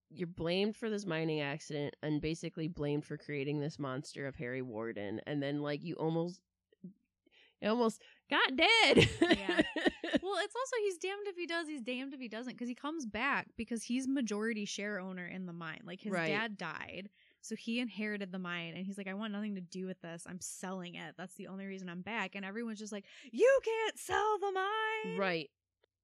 you're blamed for this mining accident and basically blamed for creating this monster of Harry Warden, and then, like, you almost. You almost got dead. Yeah. Well, it's also he's damned if he does, he's damned if he doesn't because he comes back because he's majority share owner in the mine. Like his Right. dad died, so he inherited the mine and he's like I want nothing to do with this. I'm selling it. That's the only reason I'm back and everyone's just like you can't sell the mine. Right.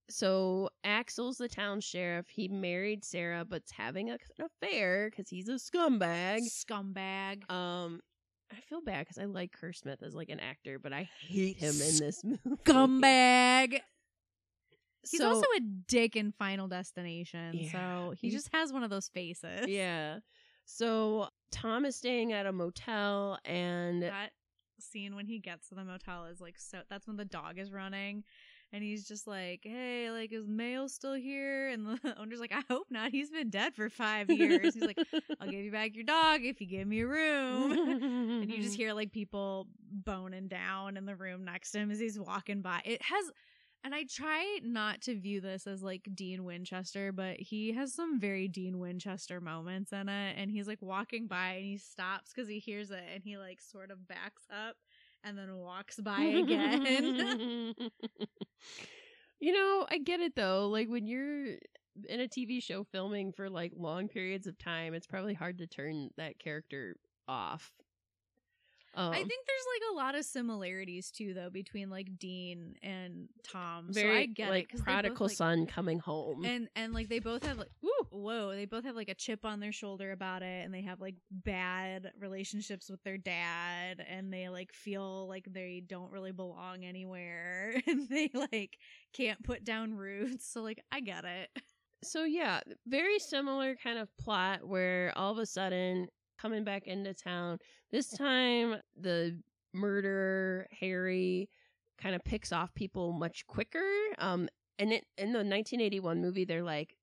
So Axel's the town sheriff. He married Sarah, but's having a, an affair because he's a scumbag. Scumbag. Um, I feel bad because I like Kerr Smith as like an actor, but I hate him in this movie. Scumbag. He's So- also a dick in Final Destination, Yeah, so he just has one of those faces. yeah. So Tom is staying at a motel, and that scene when he gets to the motel is like so that's when the dog is running and he's just like hey like is mail still here? And the owner's like i hope not. He's been dead for five years. He's like i'll give you back your dog if you give me a room. And you just hear like people boning down in the room next to him as he's walking by. It has and i try not to view this as like dean winchester but he has some very dean winchester moments in it and he's like walking by and he stops because he hears it and he like sort of backs up and then walks by again you know, I get it though. Like when you're in a TV show filming for like long periods of time, it's probably hard to turn that character off. Um, I think there's like a lot of similarities too, though, between like Dean and Tom. very so I get like it prodigal both, like- son coming home. and and like they both have like Woo! whoa, they both have like a chip on their shoulder about it, and they have like bad relationships with their dad, and they like feel like they don't really belong anywhere, and they like can't put down roots. So like I get it. so yeah, very similar kind of plot where all of a sudden coming back into town. This time the murderer Harry kind of picks off people much quicker. Um and it in the 1981 movie they're like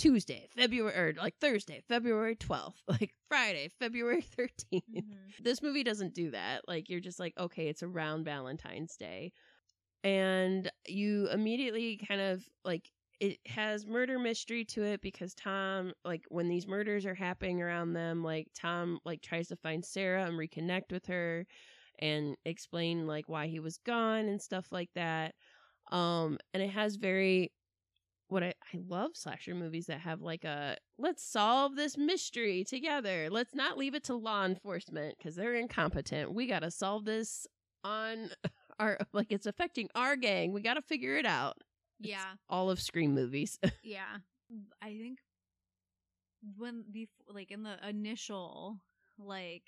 Tuesday, February or like Thursday, February 12th, like Friday, February 13th. This movie doesn't do that. Like you're just like, okay, it's around Valentine's Day. And you immediately kind of like it has murder mystery to it because Tom like when these murders are happening around them, like Tom like tries to find Sarah and reconnect with her and explain like why he was gone and stuff like that. Um and it has very what I, I love slasher movies that have like a let's solve this mystery together. Let's not leave it to law enforcement because they're incompetent. We got to solve this on our like it's affecting our gang. We got to figure it out. Yeah. all of Scream movies. Yeah. I think when before like in the initial like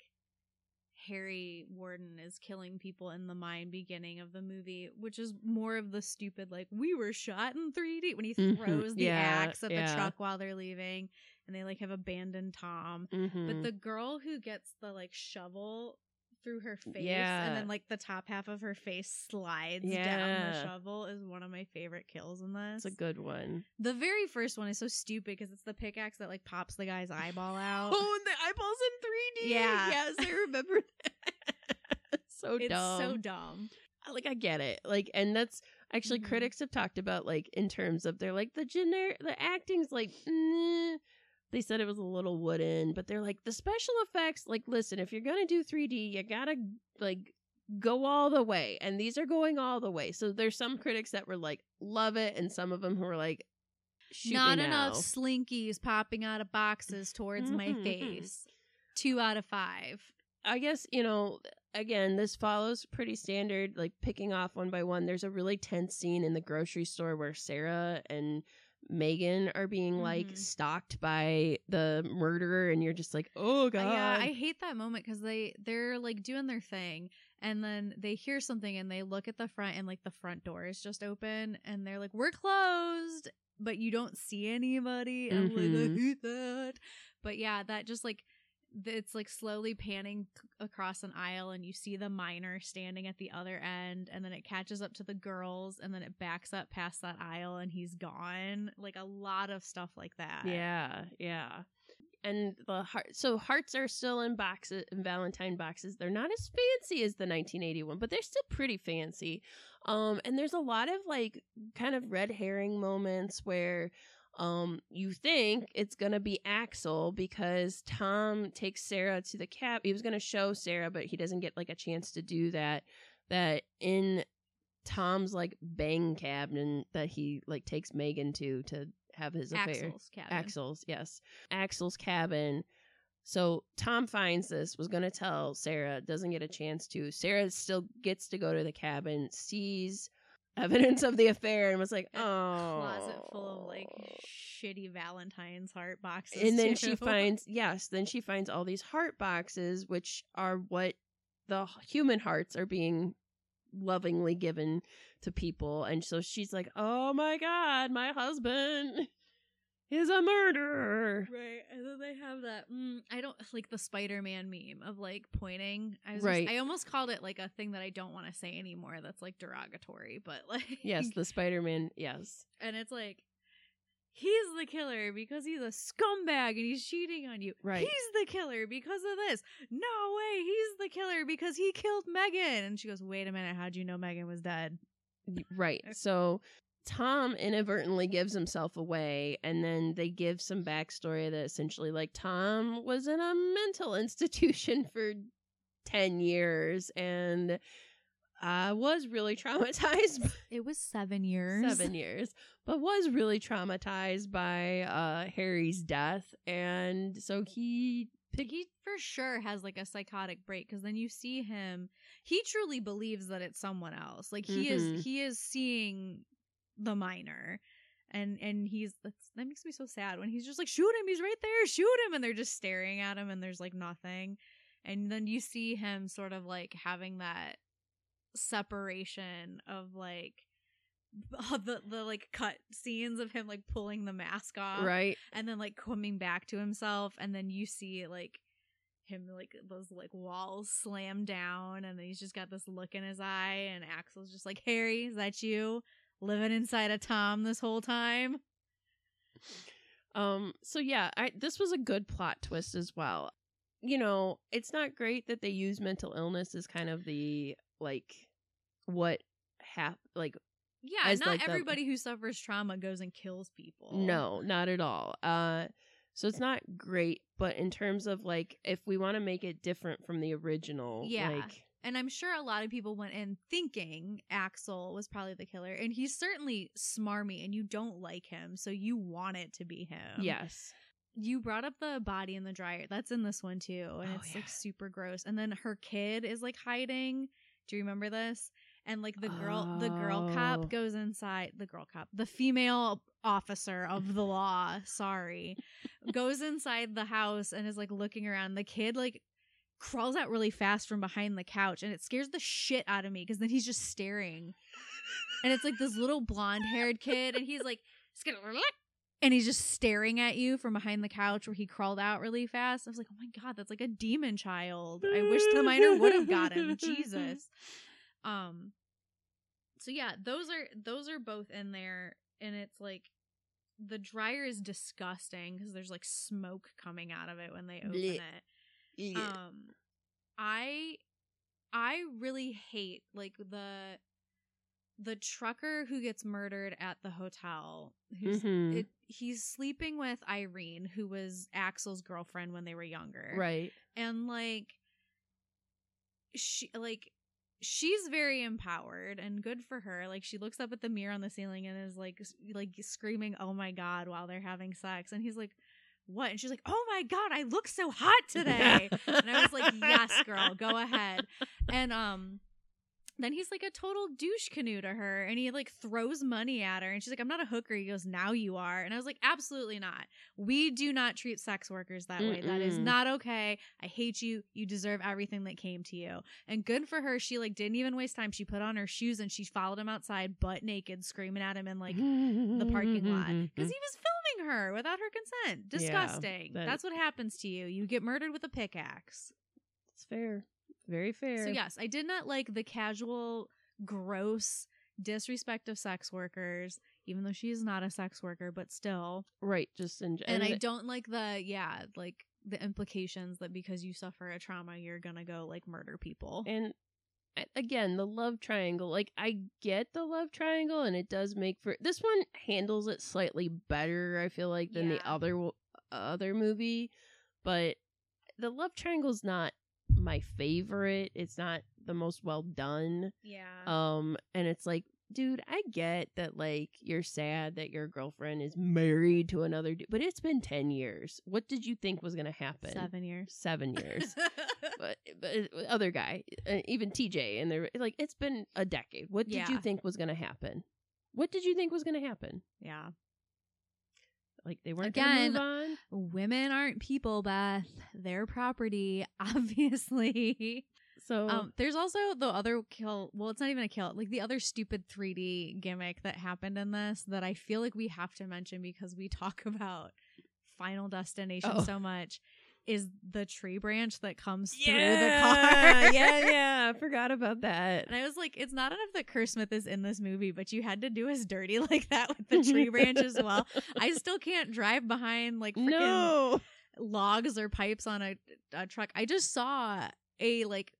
Harry Warden is killing people in the mine beginning of the movie, which is more of the stupid like we were shot in 3D when he Mhm. throws the Yeah, axe at yeah. the truck while they're leaving and they like have abandoned Tom. Mhm. But the girl who gets the like shovel through her face Yeah. and then like the top half of her face slides down the shovel is one of my favorite kills in this. it's a good one. The very first one is so stupid because it's the pickaxe that like pops the guy's eyeball out. Oh, and the eyeballs in 3D. Yeah. Yes, I remember that. so it's dumb. so dumb. like I get it. Like and that's actually Mhm. critics have talked about like in terms of they're like the generic the acting's like nah. They said it was a little wooden, but they're like the special effects like listen, if you're going to do 3D, you got to like go all the way and these are going all the way. So there's some critics that were like love it and some of them who were like Not enough now. slinkies popping out of boxes towards my Mhm, mhm. face. Two out of five. I guess, you know, again, this follows pretty standard, like picking off one by one. There's a really tense scene in the grocery store where Sarah and Megan are being like Mhm. stalked by the murderer, and you're just like, oh Uh, god. yeah, I hate that moment because they they're like doing their thing, and then they hear something and they look at the front and like the front door is just open, and they're like, "We're closed," but you don't see anybody. And I'm like. I hate that. But yeah, that just like it's like slowly panning across an aisle and you see the miner standing at the other end and then it catches up to the girls and then it backs up past that aisle and he's gone like a lot of stuff like that Yeah, yeah. And the heart, so hearts are still in boxes, in Valentine boxes. They're not as fancy as the 1981, but they're still pretty fancy. Um, and there's a lot of like kind of red herring moments where, um, you think it's gonna be Axel because Tom takes Sarah to the cab. He was gonna show Sarah, but he doesn't get like a chance to do that. That in Tom's like bang cabin that he like takes Megan to to have his affair. Axel's cabin. Axel's, yes. Axel's cabin. So Tom finds this, was to tell Sarah, doesn't get a chance to. Sarah still gets to go to the cabin, sees evidence of the affair, and was like, A oh. closet full of like oh. shitty Valentine's heart boxes. And then too. she finds, yes, then she finds all these heart boxes, which are what the human hearts are being lovingly given to people. And so she's like, oh my God, my husband is a murderer. Right, and then they have that. Mm, I don't like the Spider-Man meme of like pointing. I was Right. Just, I almost called it like a thing that I don't want to say anymore. That's like derogatory, but like Yes, the Spider Man. Yes. and it's like he's the killer because he's a scumbag and he's cheating on you. Right. He's the killer because of this. No way, he's the killer because he killed Megan. And she goes, "Wait a minute, how'd you know Megan was dead?" Right. So Tom inadvertently gives himself away, and then they give some backstory that essentially, like, Tom was in a mental institution for 10 years and uh, was really traumatized. It was seven years. Seven years, but was really traumatized by uh, Harry's death. And so he he for sure has like a psychotic break because then you see him he truly believes that it's someone else like he Mhm. is he is seeing the miner. And and he's that's that makes me so sad when he's just like shoot him he's right there shoot him. And they're just staring at him and there's like nothing. And then you see him sort of like having that separation of like the the like cut scenes of him like pulling the mask off Right. and then like coming back to himself. And then you see like him like those like walls slam down and then he's just got this look in his eye and axel's just like harry is that you living inside of tom this whole time Um. So yeah, I, this was a good plot twist as well. You know, it's not great that they use mental illness as kind of the like what hap like. yeah As, not like, the- everybody who suffers trauma goes and kills people No, not at all. Uh. So it's not great, but in terms of like, if we want to make it different from the original, Yeah. like, and i'm sure a lot of people went in thinking axel was probably the killer and he's certainly smarmy and you don't like him so you want it to be him yes, you brought up the body in the dryer. That's in this one too. And Oh, it's like super gross. And then her kid is like hiding. Do you remember this? And like the girl the girl Oh. cop goes inside the girl cop, the female officer of the law, sorry, goes inside the house and is like looking around. The kid like crawls out really fast from behind the couch and it scares the shit out of me because then he's just staring. And it's like this little blonde haired kid and he's like and he's just staring at you from behind the couch where he crawled out really fast. I was like, oh my god, that's like a demon child. I wish the miner would have got him. Jesus. Um. So yeah, those are those are both in there, and it's like the dryer is disgusting because there's like smoke coming out of it when they open Blech. it. Yeah. Um, I I really hate like the the trucker who gets murdered at the hotel. Who's Mhm. it, he's sleeping with Irene, who was Axel's girlfriend when they were younger, right. and like she like she's very empowered and good for her like she looks up at the mirror on the ceiling and is like like screaming oh my god while they're having sex and he's like what? And she's like oh my god i look so hot today. And i was like yes girl go ahead. And um then he's like a total douche canoe to her and he like throws money at her and she's like, I'm not a hooker. He goes, Now you are. And I was like, Absolutely not. We do not treat sex workers that way. That is not okay. I hate you. You deserve everything that came to you. And good for her. She like didn't even waste time. She put on her shoes and she followed him outside butt naked, screaming at him in like the parking lot because he was filming her without her consent. Yeah, Disgusting. that- That's what happens to you. You get murdered with a pickaxe. It's fair. Very fair. So yes, I did not like the casual, gross disrespect of sex workers, even though she is not a sex worker, but still. Right. Just in And I don't like the yeah, like the implications that because you suffer a trauma, you're gonna go like murder people. and again the love triangle like i get the love triangle and it does make for this one handles it slightly better i feel like than the other other movie but the love triangle's not my favorite it's not the most well done yeah. um and it's like dude i get that like you're sad that your girlfriend is married to another dude but it's been 10 years what did you think was gonna happen Seven years. seven years but, but other guy, uh, even TJ, and they're like, it's been a decade. What did you think was going to happen? What did you think was going to happen? yeah. Like they weren't Again, move on. Women aren't people, Beth. They're property, obviously. So Um, there's also the other kill. Well, it's not even a kill. Like the other stupid 3D gimmick that happened in this that I feel like we have to mention because we talk about Final Destination Oh. so much is the tree branch that comes yeah, through the car. yeah, yeah. I forgot about that. And I was like, it's not enough that Kerr Smith is in this movie, but you had to do us dirty like that with the tree branch as well. I still can't drive behind like freaking no. logs or pipes on a, a truck. I just saw a like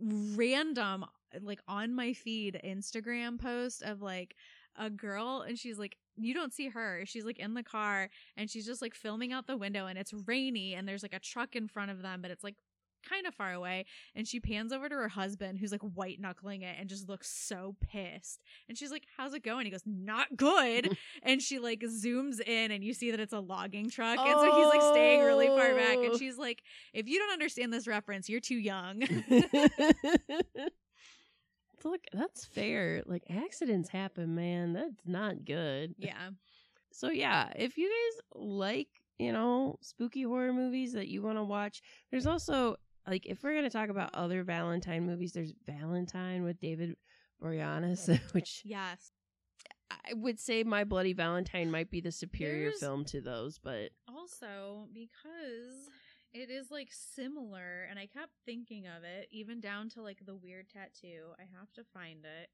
random like on my feed Instagram post of like a girl and she's like you don't see her. She's like in the car and she's just like filming out the window and it's rainy and there's like a truck in front of them but it's like kind of far away and she pans over to her husband who's like white knuckling it and just looks so pissed and she's like how's it going he goes not good and she like zooms in and you see that it's a logging truck and so he's like staying really far back and Oh. she's like if you don't understand this reference you're too young Look, that's fair. Like accidents happen, man. That's not good. yeah So yeah, if you guys like, you know, spooky horror movies that you want to watch, there's also like if we're gonna talk about other Valentine movies, there's Valentine with David Boreanaz, which yes I would say My Bloody Valentine might be the superior film to those, but also because it is like similar and i kept thinking of it even down to like the weird tattoo i have to find it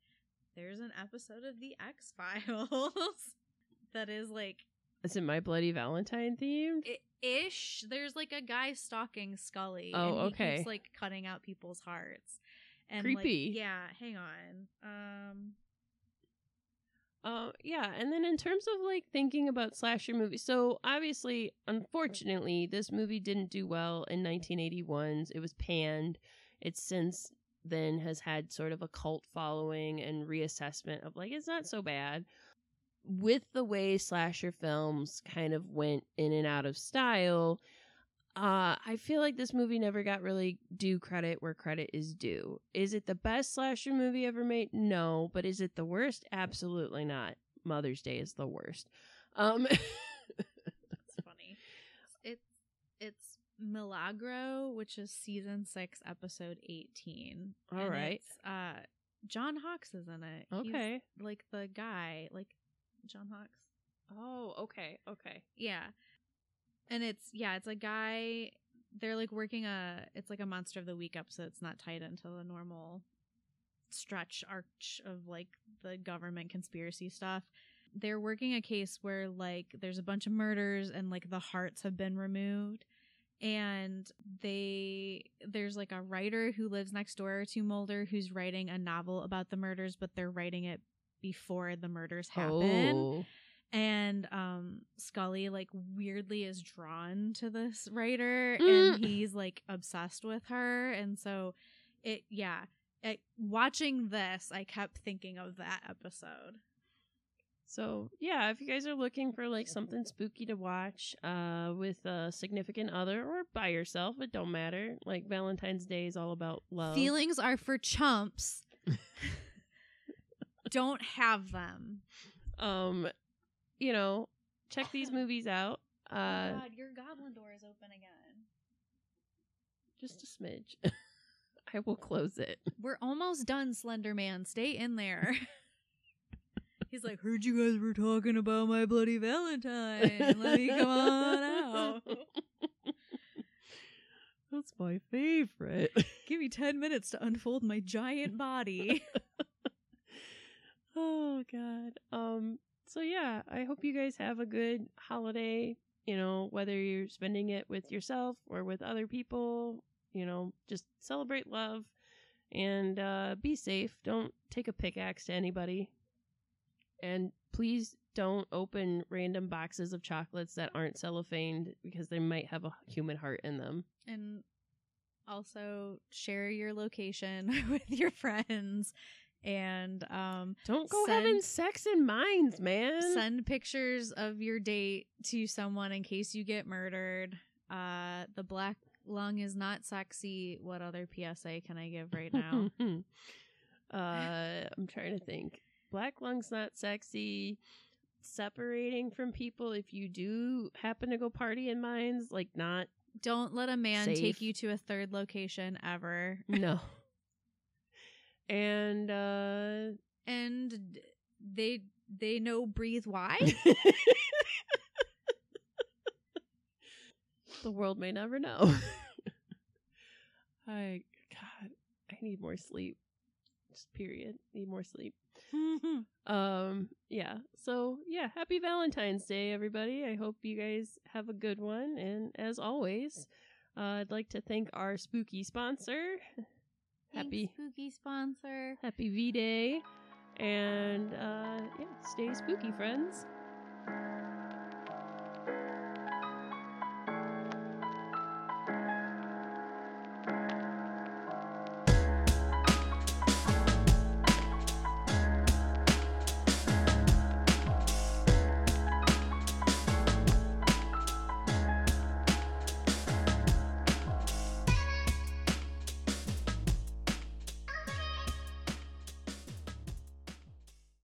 there's an episode of the x files that is like is it My Bloody Valentine themed? i- ish there's like a guy stalking scully Oh, okay. keeps like cutting out people's hearts and like, Creepy. yeah hang on um Uh, yeah, and then in terms of like thinking about slasher movies, so obviously, unfortunately, this movie didn't do well in 1981's. It was panned. It's since then has had sort of a cult following and reassessment of like it's not so bad. With the way slasher films kind of went in and out of style, uh, I feel like this movie never got really due credit where credit is due. Is it the best slasher movie ever made? No, but is it the worst? Absolutely not. Mother's Day is the worst. Um, It's funny. It's it's Milagro, which is season six, episode eighteen. All And right. it's, uh, John Hawkes is in it. He's okay. like the guy, like John Hawkes. Oh, okay, okay. Yeah, and it's yeah, it's a guy. They're like working a. It's like a Monster of the Week episode. It's not tied into the normal stretch arch of like the government conspiracy stuff. They're working a case where like there's a bunch of murders and like the hearts have been removed. And they there's like a writer who lives next door to Mulder who's writing a novel about the murders, but they're writing it before the murders happen Oh. And um Scully like weirdly is drawn to this writer Mm. and he's like obsessed with her and so it yeah it, watching this I kept thinking of that episode So yeah, if you guys are looking for like something spooky to watch, uh, with a significant other or by yourself, it don't matter. Like Valentine's Day is all about love. feelings are for chumps don't have them. um, you know, check these movies out. Uh, oh God, your goblin door is open again. just a smidge. I will close it. We're almost done, Slender Man. Stay in there. He's like, heard you guys were talking about my bloody Valentine. Let me come on out. That's my favorite. Give me 10 minutes to unfold my giant body. oh god. Um so yeah, I hope you guys have a good holiday, you know, whether you're spending it with yourself or with other people, you know, just celebrate love and uh be safe. Don't take a pickaxe to anybody. And please don't open random boxes of chocolates that aren't cellophaned because they might have a human heart in them. and also share your location with your friends and um Don't go Send- having sex in mines, man. send pictures of your date to someone in case you get murdered. Uh the black lung is not sexy. What other PSA can I give right now? uh, I'm trying to think. Black lung's not sexy. Separating from people if you do happen to go party in mines, like not Don't let a man Safe. take you to a third location ever. no. And uh And they they know breathe why? the world may never know. I God, I need more sleep. Just period. Need more sleep. Um, yeah. So, yeah, happy Valentine's Day, everybody. I hope you guys have a good one. And as always, uh, I'd like to thank our spooky sponsor, Happy- spooky sponsor. Happy V Day. And, uh, yeah, stay spooky, friends.